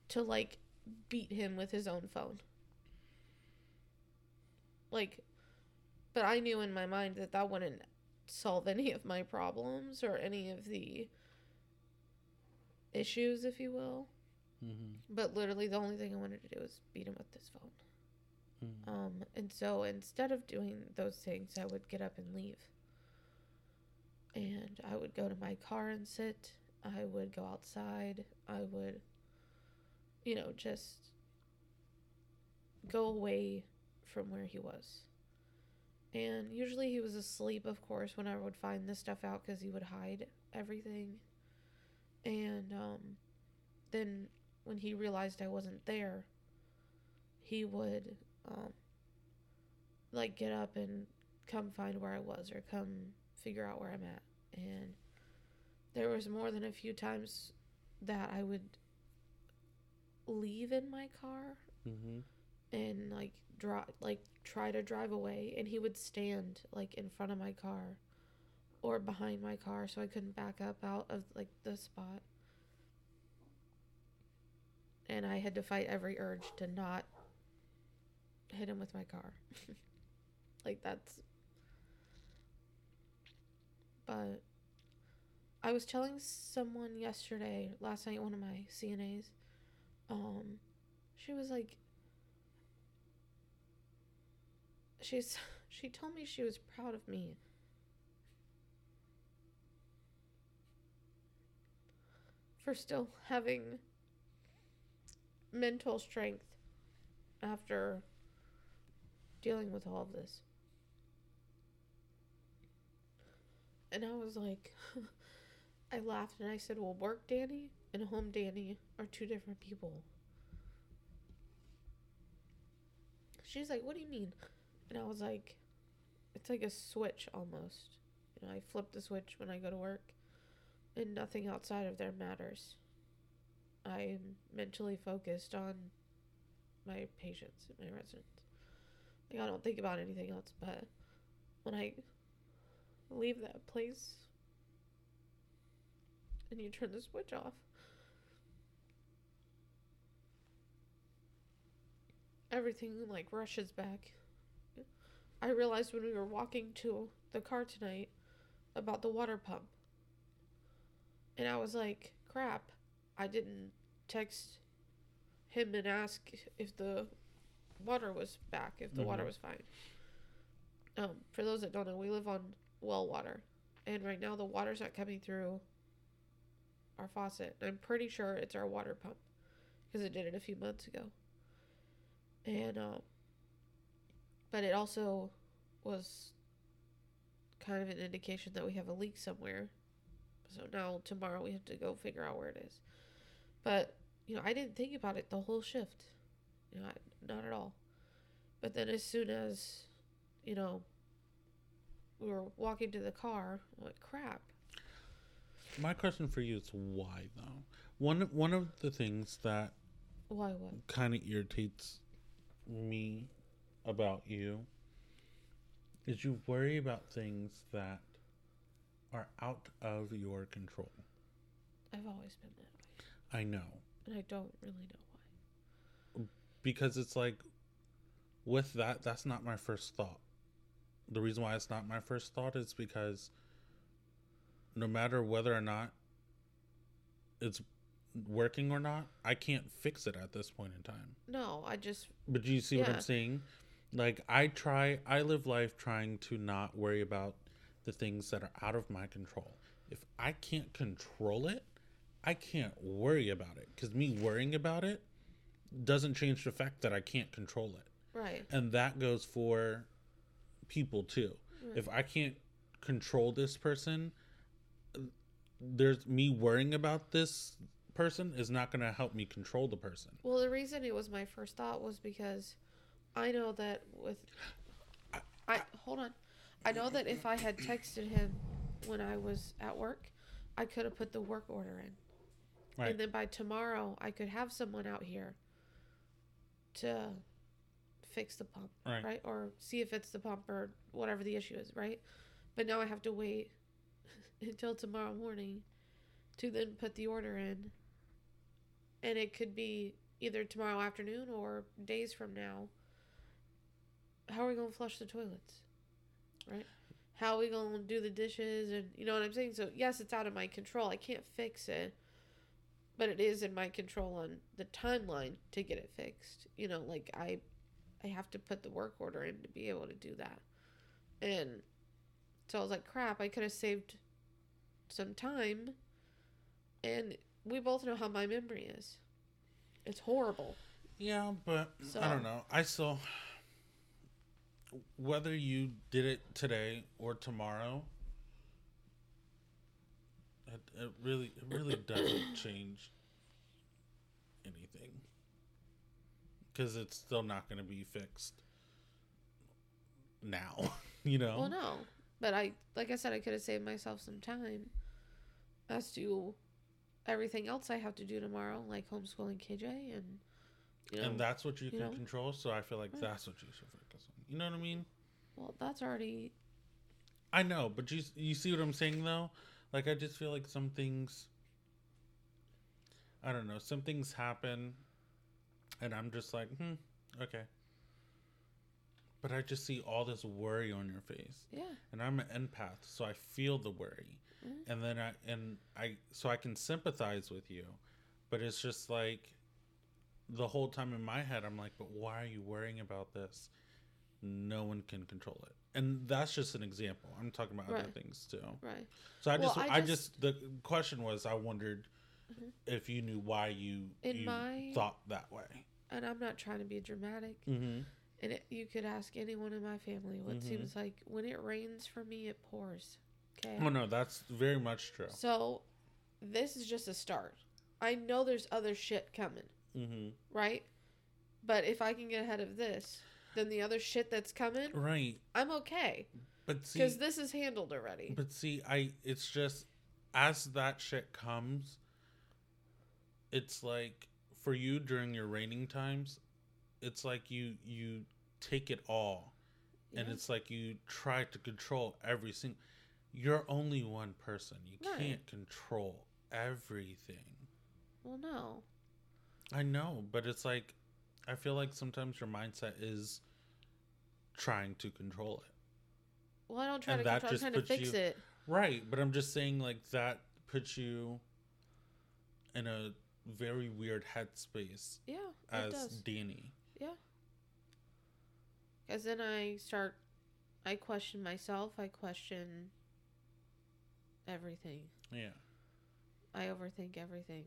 to like beat him with his own phone. Like, but I knew in my mind that that wouldn't solve any of my problems or any of the issues, if you will. Mm-hmm. But literally, the only thing I wanted to do was beat him with this phone. Mm. Um, and so instead of doing those things, I would get up and leave. And I would go to my car and sit. I would go outside. I would, you know, just go away from where he was. And usually he was asleep, of course, when I would find this stuff out because he would hide everything. And um, then when he realized I wasn't there, he would um, like get up and come find where I was or come figure out where I'm at. And there was more than a few times that I would leave in my car Mm-hmm. and like drive like try to drive away and he would stand like in front of my car or behind my car so I couldn't back up out of like the spot. And I had to fight every urge to not hit him with my car. like that's but I was telling someone yesterday, last night one of my CNAs, um she was like she's she told me she was proud of me for still having mental strength after dealing with all of this and i was like i laughed and i said well work Dani and home Dani are two different people she's like what do you mean and I was like, it's like a switch almost. You know, I flip the switch when I go to work, and nothing outside of there matters. I'm mentally focused on my patients and my residents. Like, I don't think about anything else, but when I leave that place and you turn the switch off, everything like rushes back. I realized when we were walking to the car tonight about the water pump. And I was like, crap, I didn't text him and ask if the water was back, if the water Mhm. was fine. Um, for those that don't know, we live on well water. And right now the water's not coming through our faucet. I'm pretty sure it's our water pump because it did it a few months ago. And um, but it also was kind of an indication that we have a leak somewhere. So now tomorrow we have to go figure out where it is. But you know, I didn't think about it the whole shift. You know, I, not at all. But then as soon as you know we were walking to the car, I'm like crap. My question for you is why though? One one of the things that Why what? kind of irritates me about you is you worry about things that are out of your control. I've always been that I know and I don't really know why. because it's like with that that's not my first thought. The reason why it's not my first thought is because no matter whether or not it's working or not, I can't fix it at this point in time. No, I just But do you see what I'm saying? Like I try I live life trying to not worry about the things that are out of my control. If I can't control it, I can't worry about it cuz me worrying about it doesn't change the fact that I can't control it. right. And that goes for people too. Right. If I can't control this person, there's me worrying about this person is not going to help me control the person. Well, the reason it was my first thought was because I know that with I hold on. I know that if I had texted him when I was at work, I could have put the work order in. Right. And then by tomorrow, I could have someone out here to fix the pump, Right. right? Or see if it's the pump or whatever the issue is, right? But now I have to wait until tomorrow morning to then put the order in. And it could be either tomorrow afternoon or days from now. How are we going to flush the toilets? Right? How are we going to do the dishes? And you know what I'm saying? So, yes, it's out of my control. I can't fix it. But it is in my control on the timeline to get it fixed. You know, like I I have to put the work order in to be able to do that. And so I was like, crap, I could have saved some time. And we both know how my memory is. It's horrible. Yeah, but I don't know. I still whether you did it today or tomorrow, It, it really, it really doesn't change anything because it's still not going to be fixed now. You know. Well, no, but I like I said, I could have saved myself some time as to everything else I have to do tomorrow, like homeschooling KJ and you know. and that's what you, you can know? control. So I feel like Right. that's what you should focus on. You know what I mean? well, that's already I know, but you you see what I'm saying though? Like I just feel like some things I don't know, some things happen and I'm just like, "Hmm, okay." But I just see all this worry on your face. yeah. And I'm an empath, so I feel the worry. Mhm. And then I and I so I can sympathize with you. But it's just like the whole time in my head I'm like, "But why are you worrying about this?" No one can control it. And that's just an example. I'm talking about other things too. Right. So I Well, just, I I just- just, the question was, I wondered Mhm. if you knew why you, In you my- thought that way. And I'm not trying to be dramatic. Mm-hmm. And it, you could ask anyone in my family. What Mhm. seems like when it rains for me, it pours. Okay. Oh no, that's very much true. So, this is just a start. I know there's other shit coming, Mm-hmm. right? But if I can get ahead of this, then the other shit that's coming, Right, I'm okay but see, because this is handled already. but see, I, it's just as that shit comes, it's like for you during your raining times, it's like you you take it all, and it's like you try to control every single. You're only one person. You Right. can't control everything. well, no, I know, but it's like I feel like sometimes your mindset is trying to control it. well, I don't try And to that control. I'm trying to fix you- it. Right, but I'm just saying like that puts you in a very weird headspace Yeah, it as does. Dani. Yeah. Because then I start, I question myself. I question everything. Yeah. I overthink everything.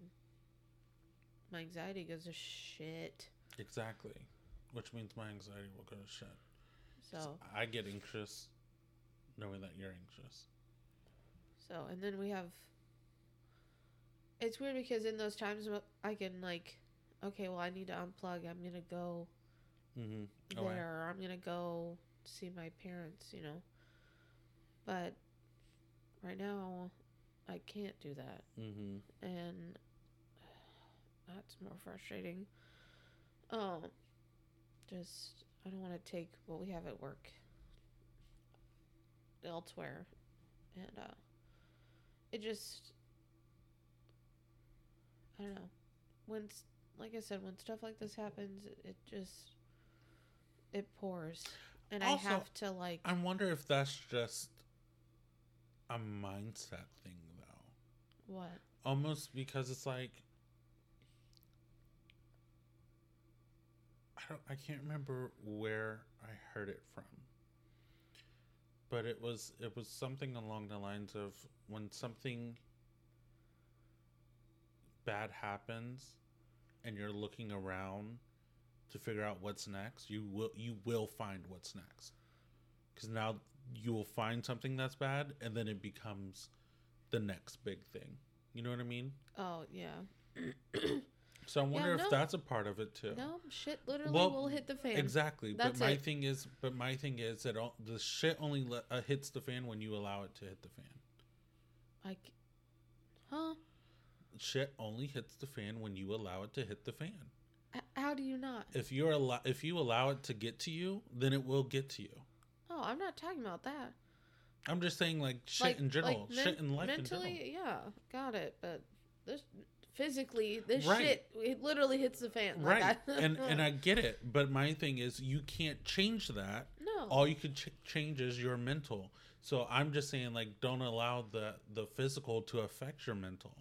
My anxiety goes to shit. Exactly. Which means my anxiety will go to shit. So, I get anxious knowing that you're anxious. so, and then we have. It's weird because in those times I can like, okay, well I need to unplug. I'm gonna go Mm-hmm. there. Or I'm gonna go see my parents. You know. But right now, I can't do that, Mm-hmm. and that's more frustrating. Um, just I don't want to take what we have at work elsewhere, and uh, it just I don't know. When s- like I said when stuff like this happens, it, it just it pours, and Also, I have to like I wonder if that's just a mindset thing though. what? Almost because it's like I can't remember where I heard it from. But it was it was something along the lines of when something bad happens and you're looking around to figure out what's next, you will you will find what's next. Cuz now you will find something that's bad and then it becomes the next big thing. You know what I mean? oh yeah So I wonder no. if that's a part of it too. no shit literally Well, will hit the fan Exactly. That's but my it. thing is, but my thing is that all, the shit only le- uh, hits the fan when you allow it to hit the fan. like huh Shit only hits the fan when you allow it to hit the fan. H- how do you not If you're allow- if you allow it to get to you, then it will get to you. oh i'm not talking about that I'm just saying, like shit like in general, like shit in life in general. mentally yeah got it but this physically this Right. shit it literally hits the fan. Like, Right, I- and and I get it, but my thing is, you can't change that. no. All you could ch- change is your mental. So i'm just saying like don't allow the the physical to affect your mental.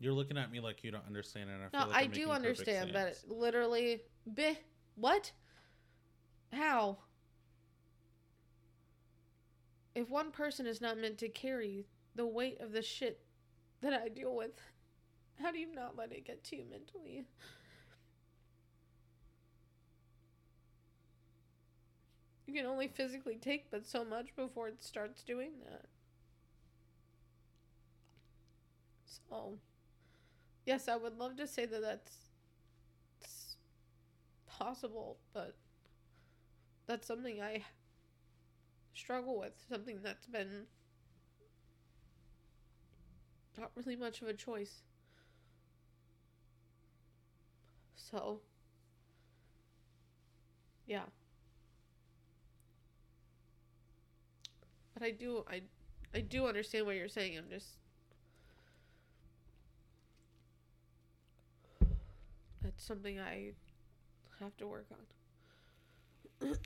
You're looking at me like you don't understand and i feel no like i I'm do understand but literally beh, what? How? If one person is not meant to carry the weight of the shit that i deal with how do you not let it get to you mentally you can only physically take but so much before it starts doing that So, yes, I would love to say that that's, possible, but that's something I struggle with. Something that's been not really much of a choice. So, yeah. But I do I I do understand what you're saying. I'm just that's something I have to work on.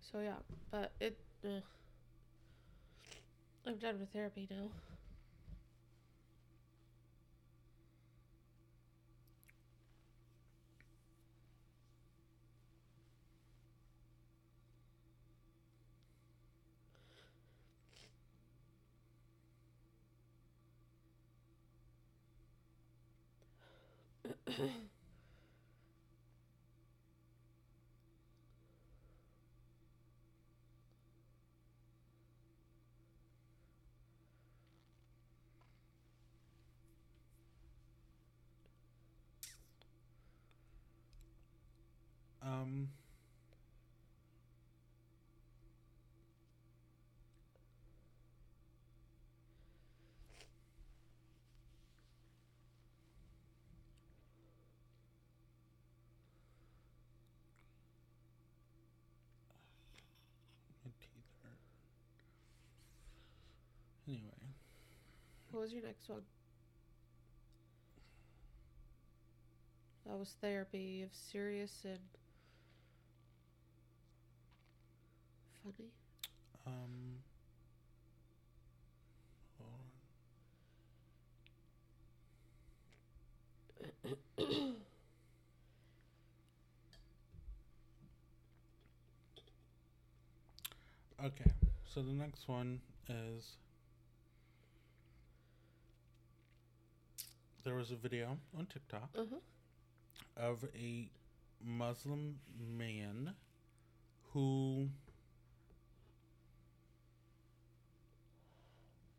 so yeah, but it uh, I'm done with therapy now. Um. My teeth hurt. Anyway, What was your next one? That was therapy of serious and um. Okay, so the next one is there was a video on TikTok Uh huh. of a Muslim man who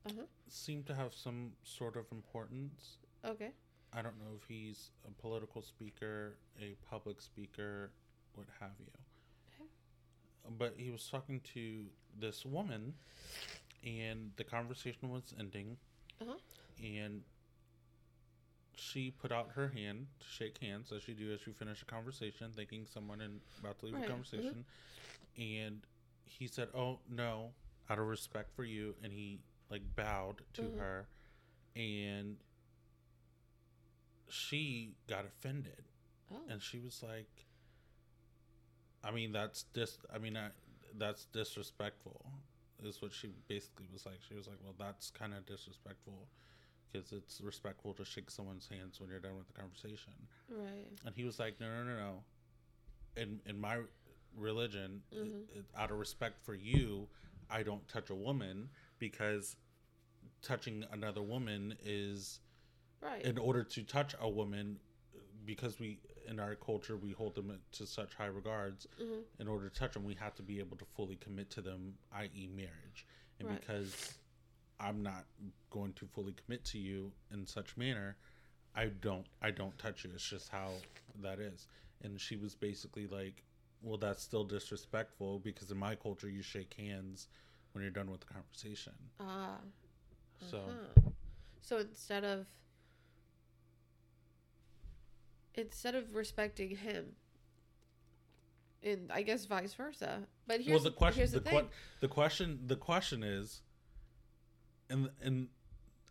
Uh huh. seemed to have some sort of importance. Okay. I don't know if he's a political speaker, a public speaker, what have you. Okay. But he was talking to this woman, and the conversation was ending, Uh huh. and she put out her hand to shake hands, as you do as you finish a conversation, thanking someone and about to leave Right, the mhm. conversation. And he said, "Oh no," out of respect for you, and he like bowed to Mhm. her, and she got offended, Oh. and she was like, "I mean, that's dis. I mean, I, that's disrespectful." Is what she basically was like. She was like, "Well, that's kind of disrespectful." Because it's respectful to shake someone's hands when you're done with the conversation. right. And he was like, no, no, no, no. In in my religion, i- Mhm. i- out of respect for you, I don't touch a woman because touching another woman is Right. in order to touch a woman because we in our culture we hold them to such high regards Mhm. in order to touch them we have to be able to fully commit to them i.e marriage and Right. because i'm not going to fully commit to you in such manner i don't i don't touch you it's just how that is and she was basically like well that's still disrespectful because in my culture you shake hands when you're done with the conversation Ah. so uh-huh. So instead of instead of respecting him, and I guess vice versa. But here's well the question the, the, the question the question is and and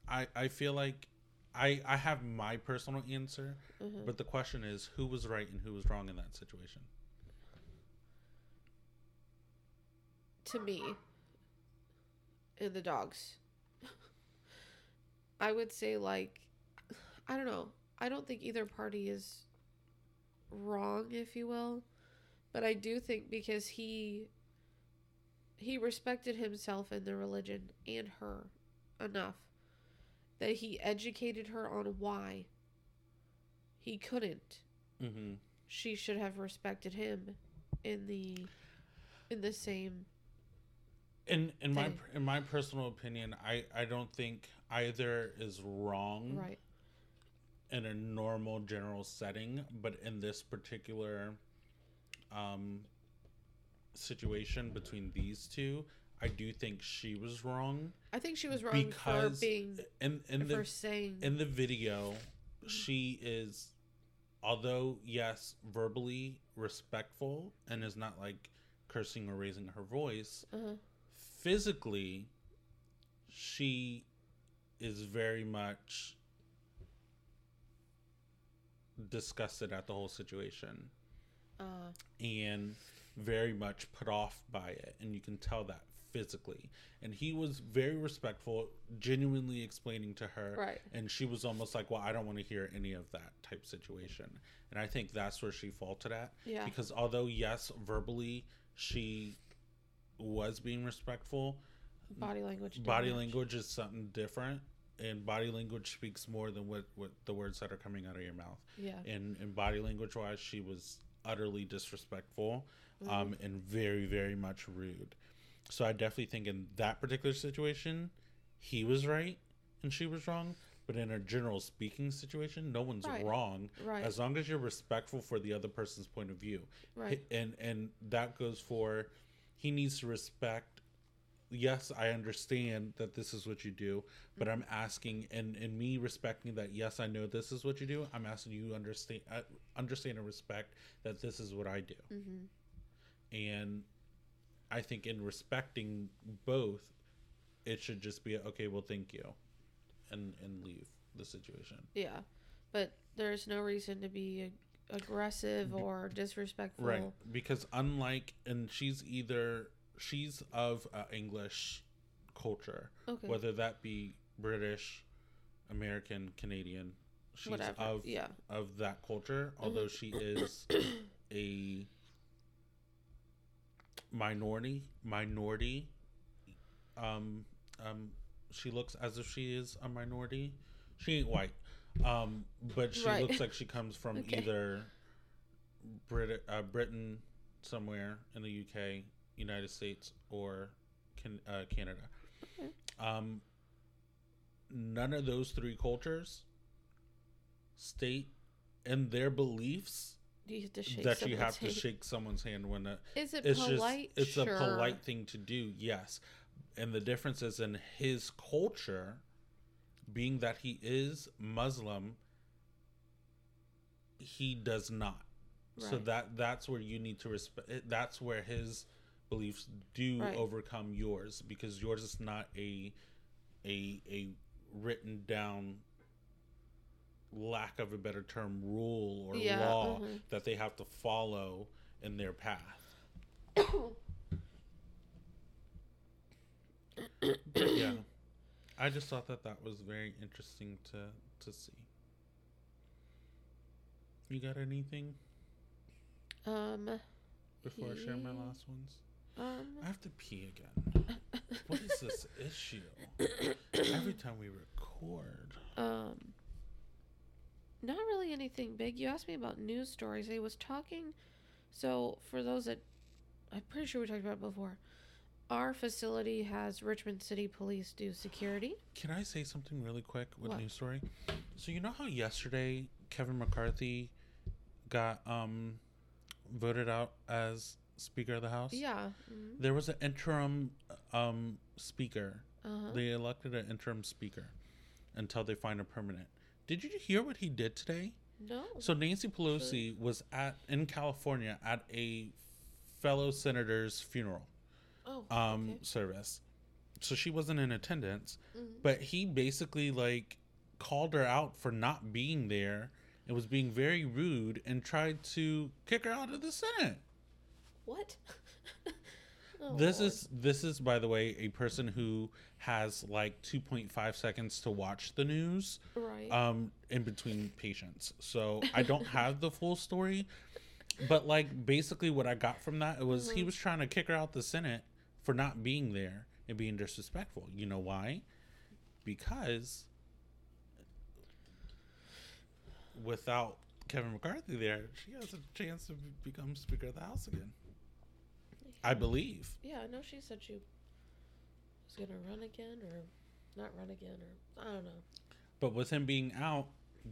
i i feel like i i have my personal answer Mhm. but the question is who was right and who was wrong in that situation to me the dogs. I would say like I don't know. I don't think either party is wrong, if you will. But I do think because he he respected himself and the religion and her enough that he educated her on why he couldn't mm-hmm. she should have respected him in the in the same in in my in my personal opinion, I I don't think either is wrong Right. in a normal general setting, but in this particular um situation between these two, I do think she was wrong. I think she was wrong Because for being In in the saying in the video, she is although yes, verbally respectful and is not like cursing or raising her voice, uh physically she is very much disgusted at the whole situation. Uh. And very much put off by it. And you can tell that physically. And he was very respectful genuinely explaining to her. Right. and she was almost like well i don't want to hear any of that type situation. And i think that's where she faltered at. Yeah. because although yes verbally she was being respectful body language. body language is something different and body language speaks more than what, what the words that are coming out of your mouth Yeah. and and body language wise she was utterly disrespectful Mm-hmm. um and very very much rude so i definitely think in that particular situation he was right and she was wrong but in a general speaking situation no one's Right. wrong Right. as long as you're respectful for the other person's point of view Right. and and that goes for he needs to respect yes i understand that this is what you do but i'm asking and and me respecting that yes i know this is what you do i'm asking you understand uh, understand and respect that this is what i do Mm-hmm. and i think in respecting both it should just be okay well thank you and and leave the situation Yeah. But there's no reason to be aggressive or disrespectful. Right, because unlike, and she's either she's of uh, English culture, Okay. whether that be British, American, Canadian. She's Whatever. of yeah. of that culture, although she is a minority. Minority. Um, um, she looks as if she is a minority. She ain't white, um, but she Right. looks like she comes from Okay. either Brit- uh, Britain, somewhere in the UK, United States, or can- uh, Canada. Okay. Um, none of those three cultures state in their beliefs You have to shake that you have someone's to hand. shake someone's hand when a, Is it it's polite? just it's sure. a polite thing to do yes and the difference is in his culture being that he is muslim he does not so that that's where you need to respect that's where his beliefs do Right. overcome yours because yours is not a a a written down lack of a better term rule or Yeah, law mhm. that they have to follow in their path yeah i just thought that that was very interesting to to see you got anything um. before i share my last ones Um. i have to pee again what is this issue every time we record Um, not really anything big. You asked me about news stories. I was talking. So for those that, I'm pretty sure we talked about it before. Our facility has Richmond City Police do security. Can I say something really quick with What? news story? So you know how yesterday Kevin McCarthy got um voted out as Speaker of the House? Yeah. mhm, There was an interim um speaker. Uh-huh. They elected an interim speaker until they find a permanent. Did you hear what he did today? no. So Nancy Pelosi was at in California at a fellow senator's funeral oh. um okay. service. So she wasn't in attendance, Mhm. but he basically like called her out for not being there and was being very rude and tried to kick her out of the Senate. What? Oh, this Lord. is this is by the way a person who has like 2.5 seconds to watch the news right. um in between patients. So I don't have the full story, but like basically what I got from that it was he Mhm. was trying to kick her out the Senate for not being there and being disrespectful. You know why? Because without Kevin McCarthy there, she has a chance to become Speaker of the House again. I believe. yeah, I know she said she was gonna run again or not run again or I don't know. But with him being out,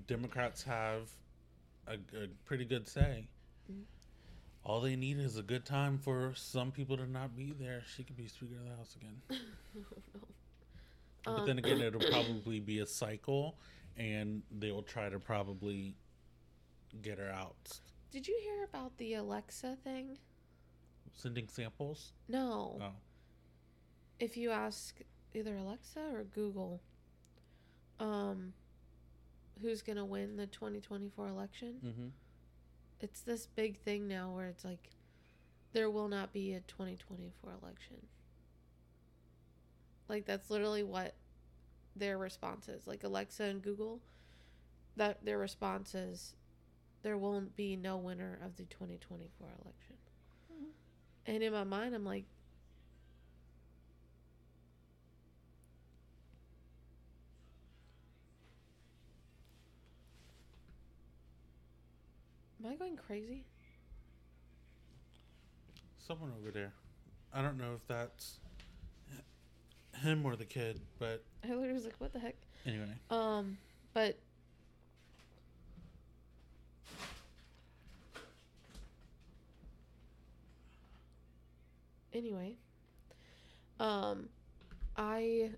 Democrats have a, a pretty good say. Mhm. All they need is a good time for some people to not be there. She could be Speaker of the House again. But Um, then again, it'll probably be a cycle, and they will try to probably get her out. Did you hear about the Alexa thing? Sending samples? No. Oh. If you ask either Alexa or Google, um, who's gonna win the 2024 election, Mm-hmm. It's this big thing now where it's like, there will not be a 2024 election. Like that's literally what their response is. Like Alexa and Google, that their response is, there won't be no winner of the 2024 election. Mm-hmm. And in my mind, I'm like, I going crazy? Someone over there. I don't know if that's him or the kid, but I literally was like, what the heck? anyway. Um, but anyway, um, I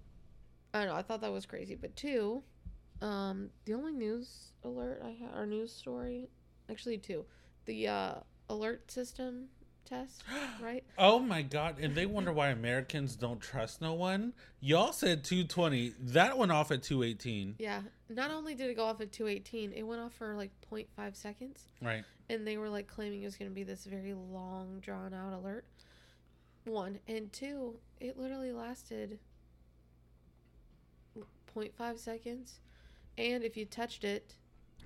I don't know. I thought that was crazy, but two, um, the only news alert I had, our news story, actually two, the uh alert system test, right? Oh my god! And they wonder why Americans don't trust no one. Y'all said two twenty. That went off at two eighteen. Yeah. Not only did it go off at 218, it went off for like 0.5 seconds. Right. and they were like claiming it was going to be this very long drawn out alert one and two it literally lasted 0.5 seconds and if you touched it,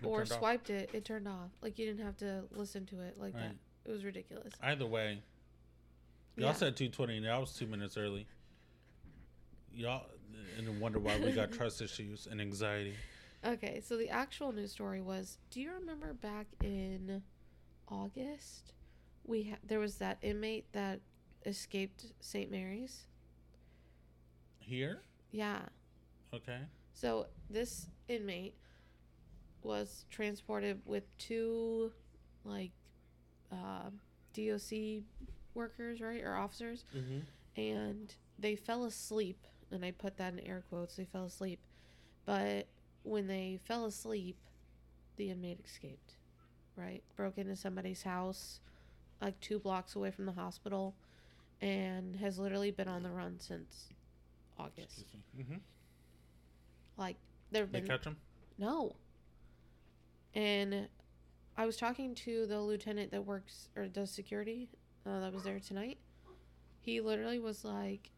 It or turned off. swiped it it turned off like you didn't have to listen to it like that it was ridiculous Either way, y'all Yeah. said two twenty, and I was two minutes early. Y'all and wonder why we got trust issues and anxiety. okay so the actual news story was do you remember back in august we ha- there was that inmate that escaped st mary's Here, yeah okay. So this inmate was transported with two like uh, DOC workers, right, or officers, Mm-hmm. and they fell asleep. And I put that in air quotes. They fell asleep, but when they fell asleep, the inmate escaped. Right, broke into somebody's house, like two blocks away from the hospital, and has literally been on the run since August. Mm-hmm. Like there've They been catch him. No. And I was talking to the lieutenant that works or does security uh, that was there tonight. He literally was like,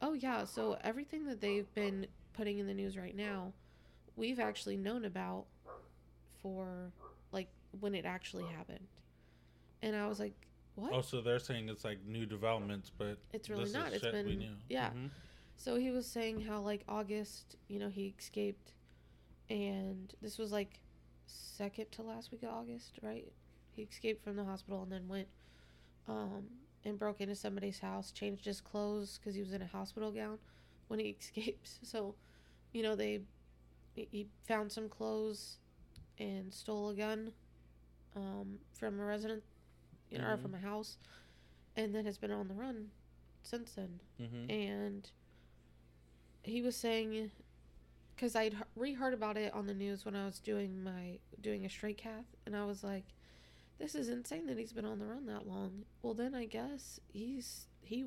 "Oh yeah, so everything that they've been putting in the news right now, we've actually known about for like when it actually happened." And I was like, "What?" Oh, so they're saying it's like new developments, but It's really this is not. It's shit we been- knew. yeah. Mhm. So he was saying how like August, you know, he escaped and this was like second to last week of August, right? He escaped from the hospital and then went um and broke into somebody's house, changed his clothes cuz he was in a hospital gown when he escapes. So, you know, they he- found some clothes and stole a gun um from a resident, you know, or Mhm. from a house and then has been on the run since then Mhm. and he was saying because i'd reheard about it on the news when i was doing my doing a straight cath and i was like this is insane that he's been on the run that long. Well then i guess he's he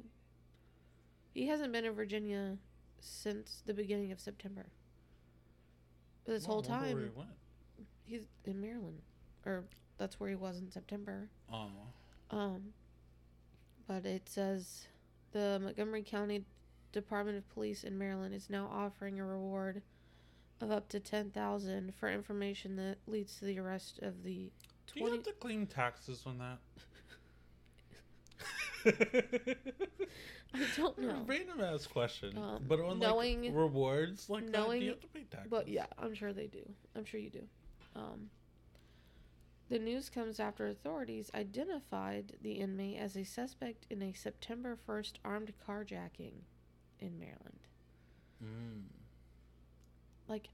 he hasn't been in virginia since the beginning of september. This Well, whole wonder where time he went. he's in maryland or that's where he was in september. Oh, um, but it says the Montgomery County Department of Police in Maryland is now offering a reward of up to ten thousand for information that leads to the arrest of the do you twenty. have to claim taxes on that? I don't know, Random ass question, Um, but on knowing- like rewards like that, do knowing- you have to pay taxes? but yeah, I'm sure they do. I'm sure you do. Um, the news comes after authorities identified the inmate as a suspect in a September first armed carjacking in Maryland. Mm. Like,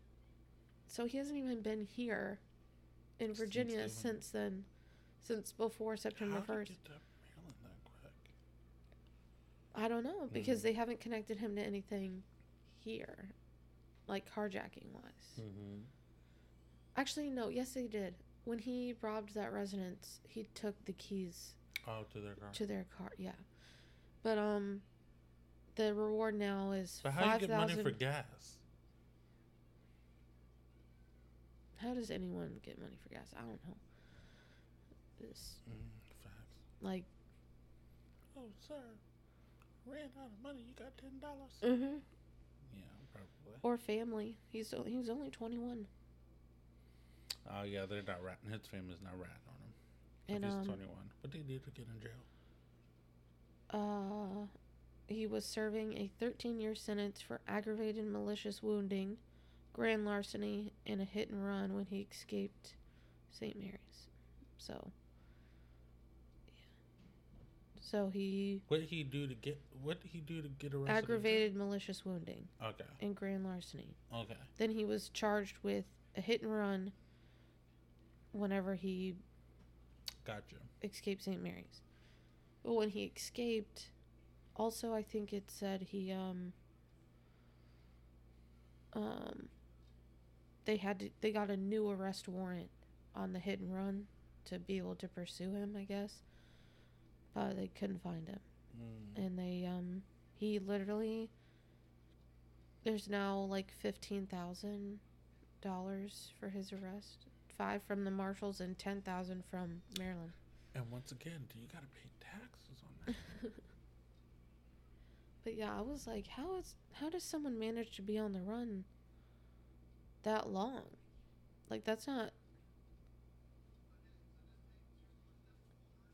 so he hasn't even been here in Virginia went- since then, since before September How did he first. get to Maryland that quick? I don't know because Mhm. they haven't connected him to anything here, like carjacking wise. Mm-hmm. Actually, no. Yes, they did. When he robbed that residence, he took the keys Oh, to their car. to their car. Yeah, but um, the reward now is But how do you get money for gas? How does anyone get money for gas? I don't know. This Mm, facts. like. Oh, sir, ran out of money. You got ten dollars. Mm-hmm. Yeah, probably. Or family. He's o- he was only twenty one, Oh yeah, they're not ratting. His family's not ratting on him. And he's um, twenty-one. What did he do to get in jail? uh, he was serving a thirteen year sentence for aggravated malicious wounding, grand larceny, and a hit and run when he escaped St. Mary's. So. Yeah. So he What did he do to get? What did he do to get arrested? aggravated malicious wounding Okay. and grand larceny. Okay. Then he was charged with a hit and run whenever he Gotcha. escaped St. Mary's. But when he escaped, also I think it said he um um they had to they got a new arrest warrant on the hit and run to be able to pursue him, I guess. But they couldn't find him. Mm. And they um he literally there's now like fifteen thousand dollars for his arrest. Five from the marshals and ten thousand from Maryland. And once again, do you gotta pay taxes on that? But yeah, I was like, how is how does someone manage to be on the run that long? Like that's not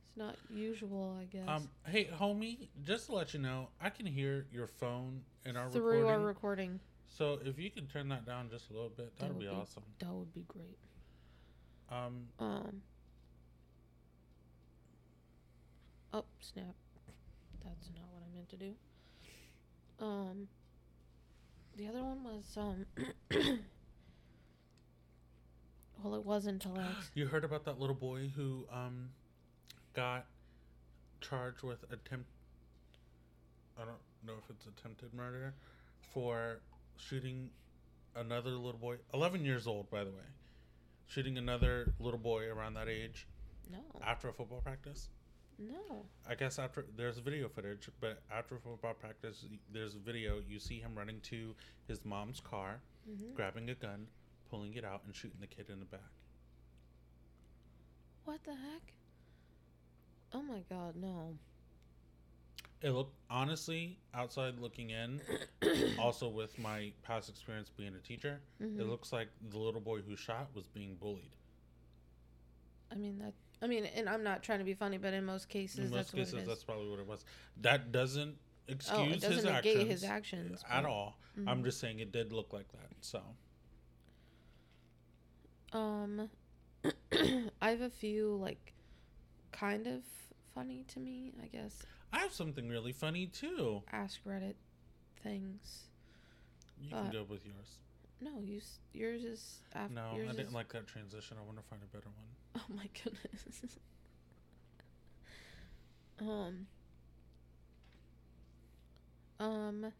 It's not usual, I guess. um, hey, homie, just to let you know, I can hear your phone in our Through recording. our recording. so if you could turn that down just a little bit, That that'd would be be- awesome. That would be great. Um, Um Oh, snap. That's not what I meant to do. Um the other one was um well it wasn't until I you heard about that little boy who um got charged with attempt. I don't know if it's attempted murder for shooting another little boy, 11 years old, by the way, shooting another little boy around that age No. after a football practice. No. I guess after there's video footage, but after football practice, there's a video. You see him running to his mom's car, hmm grabbing a gun, pulling it out, and shooting the kid in the back. What the heck? Oh my god, no. It looked honestly outside looking in. also, with my past experience being a teacher, Mhm. it looks like the little boy who shot was being bullied. I mean that I mean and I'm not trying to be funny, but in most cases In that's most cases, what it is. that's probably what it was. That doesn't excuse oh, it doesn't his negate actions his actions. at but- all. I'm Mhm. just saying it did look like that. So Um, I have a few like kind of funny to me, I guess. I have something really funny too. Ask Reddit things. You can go with yours. No, you yours is after. No, I didn't is- like that transition. I want to find a better one. Oh my goodness. um. Um.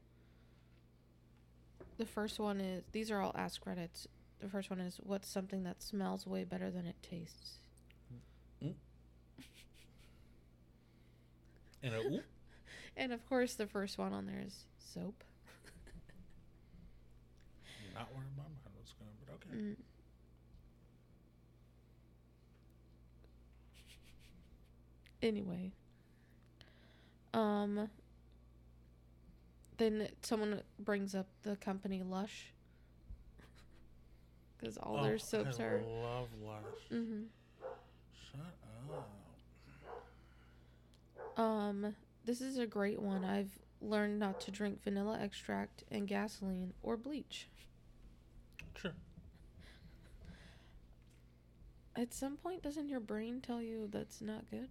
The first one is these are all Ask Reddits. The first one is what's something that smells way better than it tastes. And a, And of course, the first one on there is soap. not where my mind was going, but okay. Mm. Anyway, um, then someone brings up the company Lush because all their Oh, soaps I are. love Lush. hmm Shut up. Um, this is a great one. I've learned not to drink vanilla extract and gasoline or bleach. Sure. At some point, doesn't your brain tell you that's not good?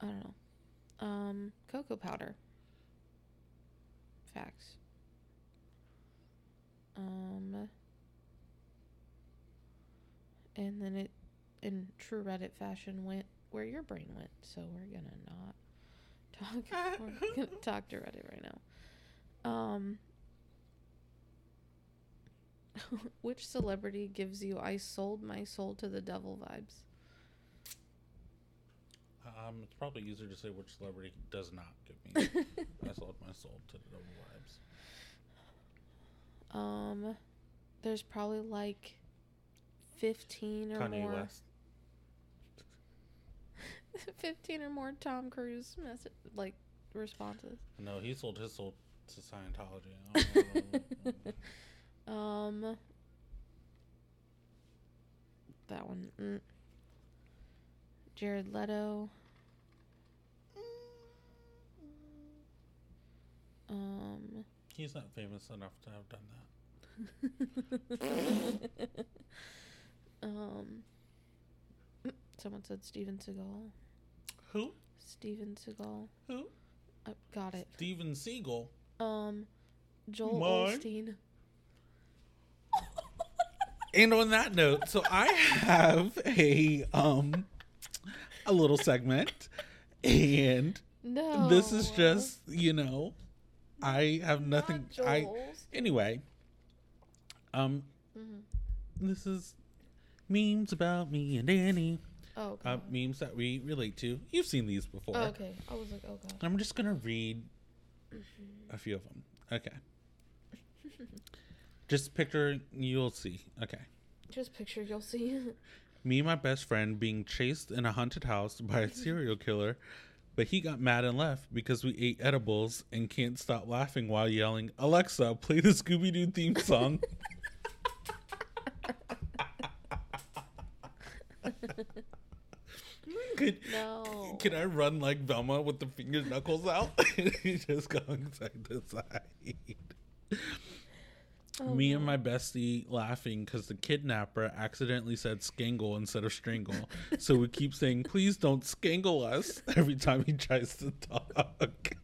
I don't know. Um, cocoa powder. facts. Um, and then it, in true Reddit fashion, went where your brain went. So we're gonna not talk. we're gonna talk to Reddit right now. Um, which celebrity gives you "I sold my soul to the devil" vibes? Um, it's probably easier to say which celebrity does not give me. I sold my soul to the devil vibes. Um, there's probably like fifteen or Kanye more. West. 15 or more Tom Cruise message like responses. No, he sold his soul to Scientology. Um that one. Mm. Jared Leto. Um He's not famous enough to have done that. um someone said Steven Seagal. Who? Steven Seagal. Who? Uh, got it. Steven Seagal. Um Joel Mine? Osteen. And on that note, so I have a um a little segment and No. this is just, you know, I have nothing Not I anyway. Um Mhm. this is memes about me and Dani. Oh, Uh, memes that we relate to. You've seen these before. Oh, okay. I was like, oh god. I'm just gonna read a few of them. Okay. Just picture, you'll see. Okay. Just picture you'll see. Me and my best friend being chased in a haunted house by a serial killer, but he got mad and left because we ate edibles and can't stop laughing while yelling, Alexa, play the Scooby Doo theme song. could, no. can I run like Velma with the finger knuckles out? He's just going side to side. Oh, Me and my bestie laughing because the kidnapper accidentally said skangle instead of strangle. so we keep saying, please don't skangle us every time he tries to talk.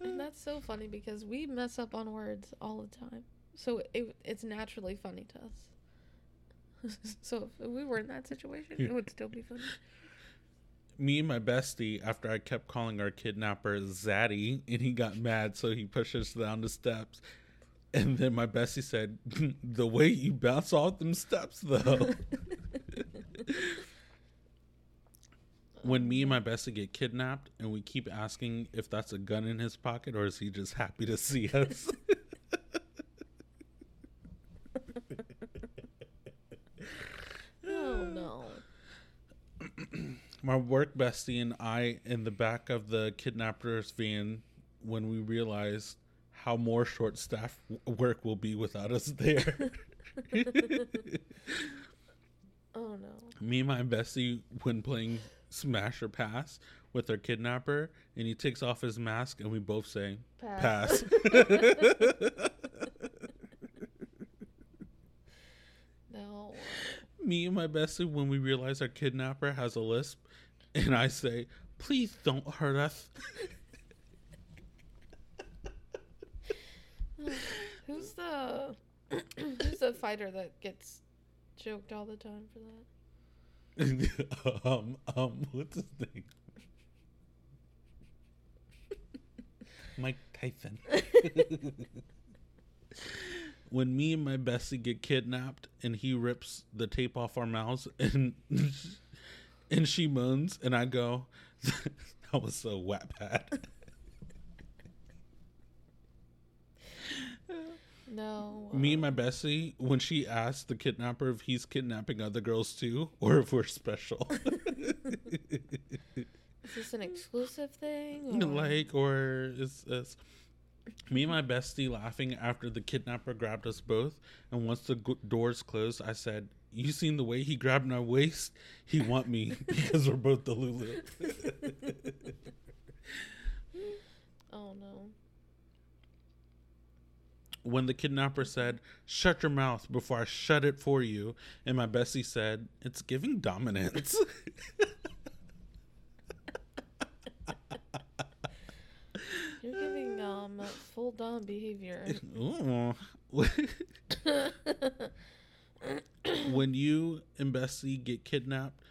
And that's so funny because we mess up on words all the time. So it, it's naturally funny to us. so if we were in that situation, it would still be funny. Me and my bestie, after I kept calling our kidnapper Zaddy, and he got mad, so he pushed us down the steps. And then my bestie said, the way you bounce off them steps, though. when me and my bestie get kidnapped and we keep asking if that's a gun in his pocket or is he just happy to see us Oh no. My work bestie and i in the back of the kidnapper's van when we realized how more short staff work will be without us there Oh no. me and my bestie when playing smash or pass with our kidnapper and he takes off his mask and we both say pass no. me and my bestie when we realize our kidnapper has a lisp and I say, please don't hurt us. Who's the who's the fighter that gets joked all the time for that? um, um, what's his name? Mike Tyson. When me and my bestie get kidnapped and he rips the tape off our mouths and and she moans and I go, that was so wet bad. No. Me and uh, my bestie, when she asked the kidnapper if he's kidnapping other girls too, or if we're special, Is this an exclusive thing? Or? like, or is this me and my bestie laughing after the kidnapper grabbed us both, and once the g- doors closed, I said, "You seen the way he grabbed my waist? He want me because we're both the Lulu." Oh no. when the kidnapper said, "Shut your mouth before I shut it for you," and my bestie said, "It's giving dominance." um full Dom behavior. When you and Bessie get kidnapped,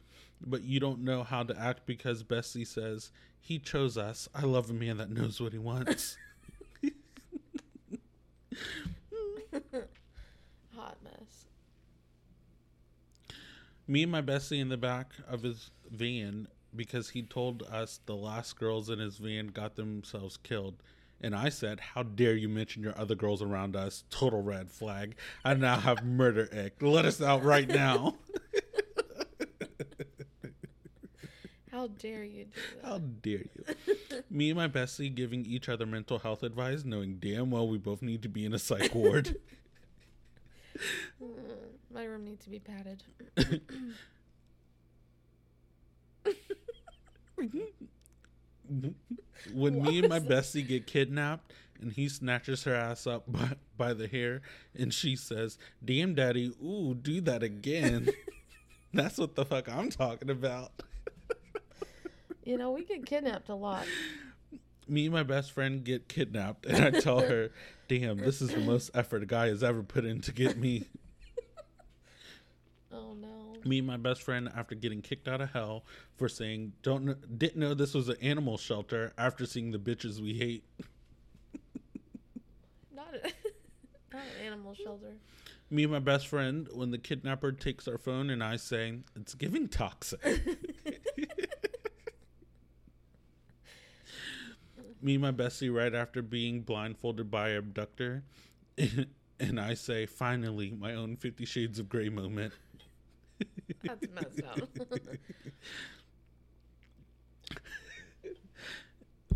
but you don't know how to act because Bessie says, He chose us. I love a man that knows what he wants. Hot mess. Me and my Bessie in the back of his van because he told us the last girls in his van got themselves killed. And I said, How dare you mention your other girls around us? Total red flag. I now have murder ick. Let us out right now. How dare you do that? How dare you? Me and my bestie giving each other mental health advice, knowing damn well we both need to be in a psych ward. Mm, My room needs to be padded. when me and my bestie get kidnapped and he snatches her ass up by, by the hair and she says, Damn daddy, ooh, do that again. That's what the fuck I'm talking about. You know, we get kidnapped a lot. Me and my best friend get kidnapped and I tell her, Damn, this is the most effort a guy has ever put in to get me. Oh no. Me and my best friend after getting kicked out of hell for saying don't kn- didn't know this was an animal shelter after seeing the bitches we hate. Not a, not an animal shelter. me and my best friend when the kidnapper takes our phone and i say it's giving toxic. Me and my bestie right after being blindfolded by an abductor and i say finally my own 50 shades of gray moment That's messed up.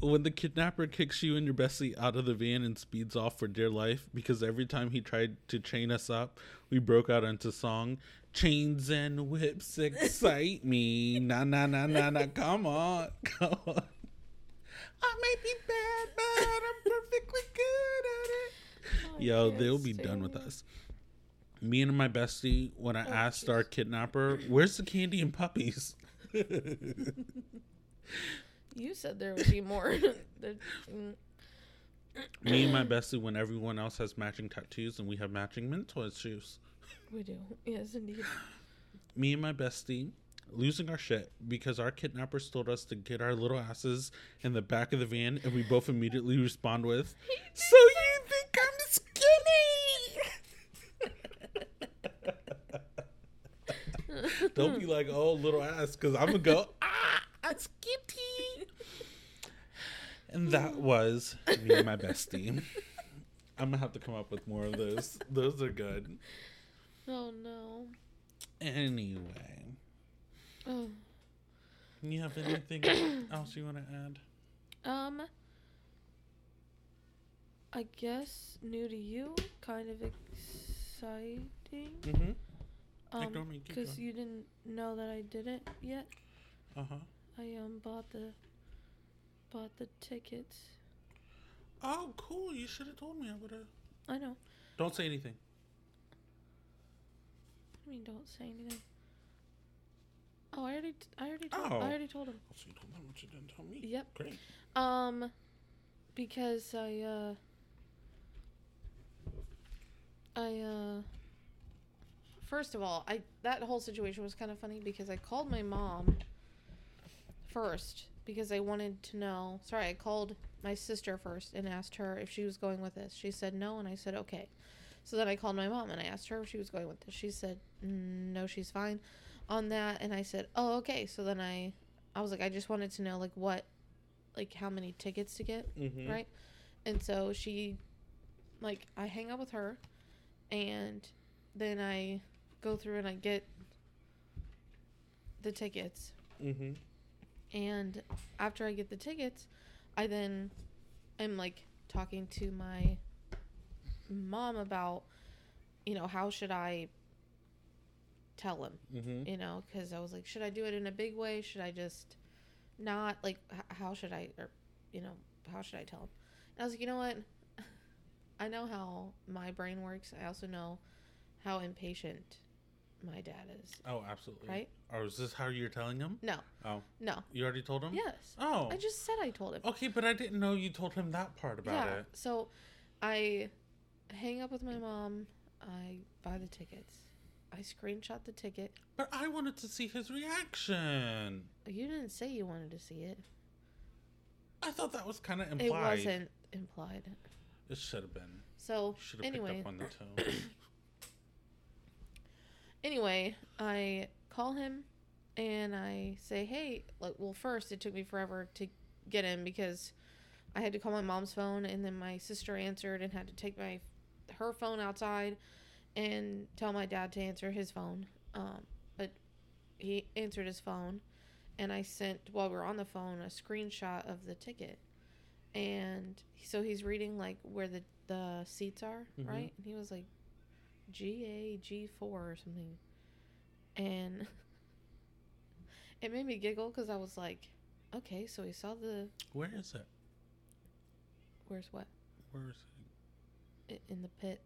when the kidnapper kicks you and your bestie out of the van and speeds off for dear life because every time he tried to chain us up, we broke out into song. Chains and whips excite me. Na na na na na. Come on, come on. I may be bad, but I'm perfectly good at it. I Yo, can't they'll be done with us. Me and my bestie, when I Oh, asked our kidnapper, "Where's the candy and puppies?" You said there would be more. Mm, Me and my bestie, when everyone else has matching tattoos and we have matching mental issues. we do. Yes, indeed. Me and my bestie losing our shit because our kidnappers told us to get our little asses in the back of the van and we both immediately respond with, So you think I'm skinny? Don't be like, oh, little ass, because I'm to go, ah, I'm skinny. And that was me and my bestie. I'm going to have to come up with more of those. Those are good. Oh no. Anyway. Oh. You have anything else you want to add? Um. I guess new to you, kind of exciting. Mm-hmm. Um, because you didn't know that I did it yet. Uh huh. I um bought the bought the tickets. Oh, cool. You should have told me. I would have. I know. Don't say anything. I mean, don't say anything. Oh, I already, t- I already, told, Oh. I already told him. Oh, so you told them, but you didn't tell me. Yep. Great. Um, because I, uh, I, uh, first of all, I that whole situation was kind of funny because I called my mom first because I wanted to know. Sorry, I called my sister first and asked her if she was going with us. She said no, and I said okay. So then I called my mom and I asked her if she was going with this. She said "Mm, no, she's fine on that, and I said oh okay. So then I, I was like I just wanted to know like what, like how many tickets to get Mm-hmm. right? And so she, like, I hang out with her, and then I go through and I get the tickets. Mm-hmm. And after I get the tickets, I then am like talking to my mom about, you know, how should I tell him, Mm-hmm. you know, because I was like, should I do it in a big way? Should I just not like h- how should I or you know how should I tell him? And I was like, you know what? I know how my brain works. I also know how impatient my dad is. Oh, absolutely. Right? Or is this how you're telling him? No, Oh, no. you already told him? Yes. Oh. I just said I told him. Okay, but I didn't know you told him that part about yeah. it. So I hang up with my mom. I buy the tickets. I screenshot the ticket. But I wanted to see his reaction. You didn't say you wanted to see it. I thought that was kind of implied. It wasn't implied. It should have been. So Should have anyway, picked up on the tone. anyway, I call him and I say, "Hey, like, well, first it took me forever to get in because I had to call my mom's phone, and then my sister answered and had to take my her phone outside and tell my dad to answer his phone. Um, but he answered his phone, and I sent while we were on the phone a screenshot of the ticket, and so he's reading like where the the seats are, Mhm. right? And he was like, G A G four or something, and it made me giggle because I was like, okay, so he saw the Where is it? where's what Where is it? In the pit.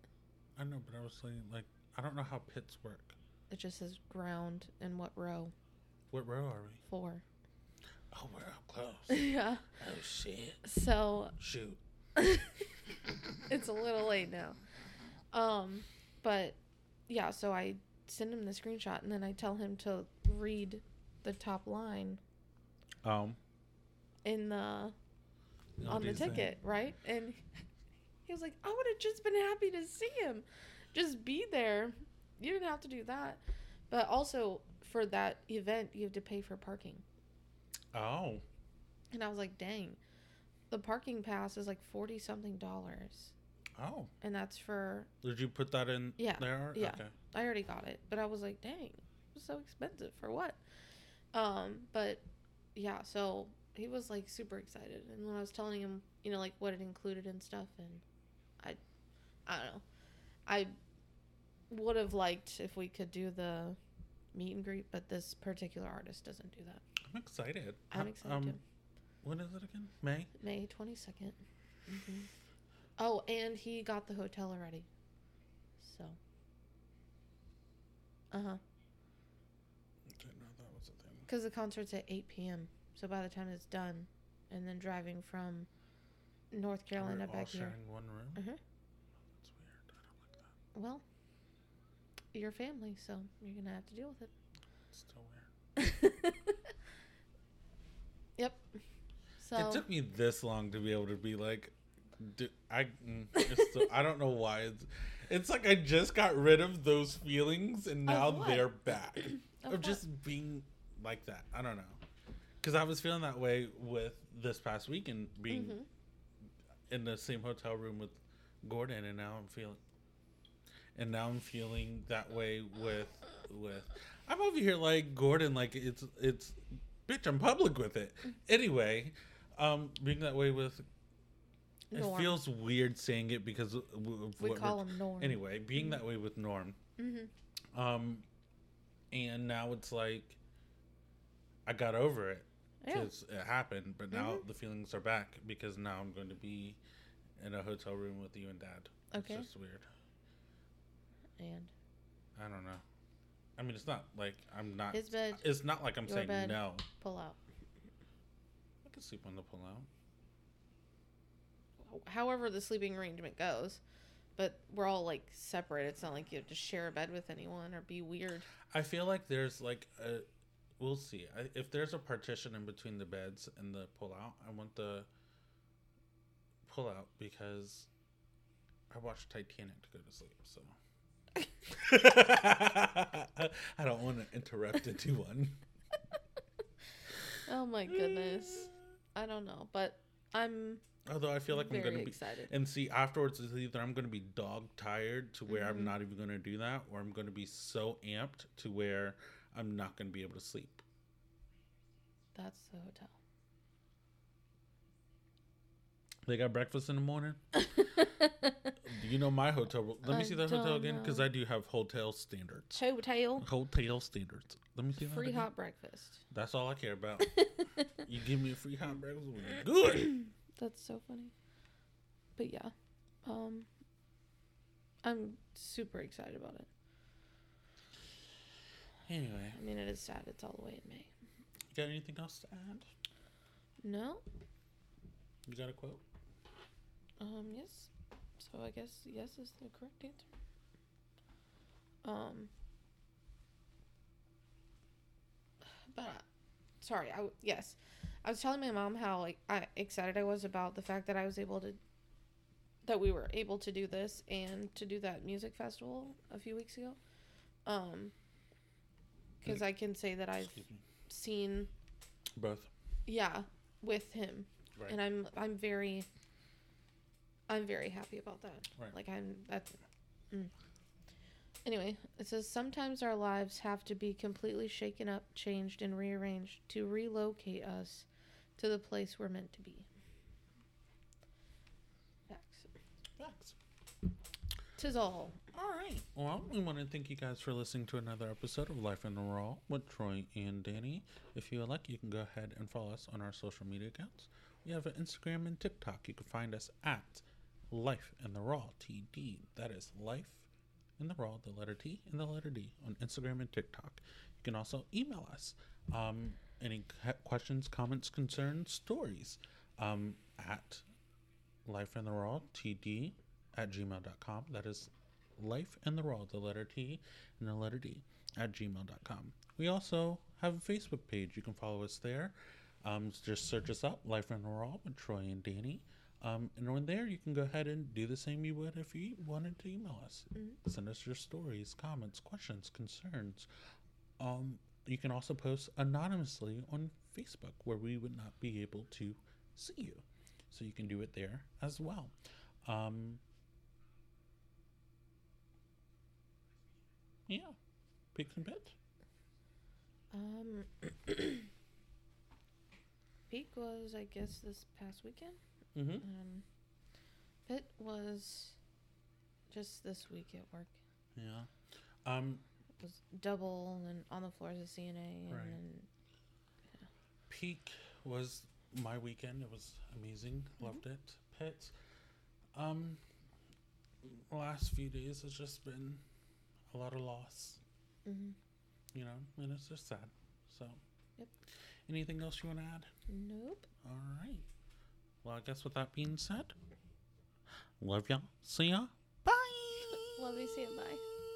I know, but I was saying, like, I don't know how pits work. It just says ground and what row What row are we? four. Oh, we're up close. yeah. oh, shit. So Shoot. it's a little late now. Um, but yeah, so I send him the screenshot and then I tell him to read the top line Um. in the what on the you say? ticket, right? And he was like, I would have just been happy to see him. Just be there. You didn't have to do that. But also for that event you have to pay for parking. Oh. And I was like, dang. The parking pass is like forty something dollars. Oh. And that's for Did you put that in Yeah, there? yeah. Okay. I already got it, but I was like, dang, it was so expensive for what? Um, but yeah, so he was like super excited, and when I was telling him, you know, like what it included and stuff, and I, I don't know, I would have liked if we could do the meet and greet, but this particular artist doesn't do that. I'm excited. I'm excited um. When is it again? May? May twenty second. Mm-hmm. Oh, and he got the hotel already, so. Uh huh. Didn't know that was a thing. Because the concert's at 8 p.m. So by the time it's done, and then driving from North Carolina We're all back here. sharing one room? Mhm. That's weird. I don't like that. Well, your family, so you're going to have to deal with It's still weird. it. yep. So, It took me this long to be able to be like, I mm, I don't know why it's it's like I just got rid of those feelings and now they're back Of of, just being like that. I don't know because I was feeling that way with this past weekend being Mhm. in the same hotel room with Gordon, and now I'm feeling and now I'm feeling that way with with I'm over here like Gordon, like it's it's bitch, I'm public with it. Anyway, um, being that way with Norm. it feels weird saying it because we call him Norm. anyway being that way with Norm. Mm-hmm. Um, and now it's like I got over it Yeah. because it happened, but now Mhm. the feelings are back because now I'm going to be in a hotel room with you and Dad. Okay. It's just weird. And I don't know. I mean, it's not like I'm not. his bed, It's not like I'm your saying bed. no. pull out. I can sleep on the pullout. However, the sleeping arrangement goes. But we're all like separate. It's not like you have to share a bed with anyone or be weird. I feel like there's like a. We'll see. I, if there's a partition in between the beds and the pullout, I want the pullout because I watched Titanic to go to sleep. So I don't want to interrupt anyone. Oh my goodness. I don't know, but I'm Although I feel like I'm gonna be. excited. And see, afterwards, it's either I'm going to be dog tired to where Mhm. I'm not even going to do that, or I'm going to be so amped to where I'm not going to be able to sleep. That's the hotel. They got breakfast in the morning. Do you know my hotel? Let me I see that hotel again because. I do have hotel standards. hotel. Hotel standards. Let me see that. Free hot breakfast. That's all I care about. you give me a free hot breakfast, good. That's so funny. But yeah. Um I'm super excited about it. Anyway, I mean, it is sad. It's all the way in May. you got anything else to add? No. You got a quote? Um. Yes. So I guess yes is the correct answer. Um. But uh, sorry. I w- yes, I was telling my mom how like I excited I was about the fact that I was able to. That we were able to do this and to do that music festival a few weeks ago. Um. Because I can say that I've seen Both. yeah with him Right. and i'm i'm very i'm very happy about that Right. like i'm that's mm. anyway it says sometimes our lives have to be completely shaken up changed and rearranged to relocate us to the place we're meant to be facts Facts. tis all All right. Well, we want to thank you guys for listening to another episode of Life in the Raw with Troy and Dani. If you would like, you can go ahead and follow us on our social media accounts. We have an Instagram and TikTok. You can find us at Life in the Raw TD. That is Life in the Raw, the letter T and the letter D on Instagram and TikTok. You can also email us um, any questions, comments, concerns, stories um, at Life in the Raw TD at gmail.com. That is life in the raw, the letter T and the letter D at gmail.com. We also have a Facebook page. You can follow us there. Um, just search us up, Life in the Raw with Troy and Dani. Um, and on there, you can go ahead and do the same you would if you wanted to email us. Send us your stories, comments, questions, concerns. Um, you can also post anonymously on Facebook where we would not be able to see you. So you can do it there as well. Um, yeah. Pigs and pets. um peak was i guess this past weekend Mm-hmm. Um, it was just this week at work. Yeah. Um, was double and on the floors of CNA, and Right. then Peak was my weekend. It was amazing. Loved it. Pets. Um, last few days has just been a lot of loss. mhm. You know, and it's just sad. So. Yep. Anything else you want to add? nope. All right. Well, I guess with that being said, love y'all. See ya. Bye. Love you. See you. Bye.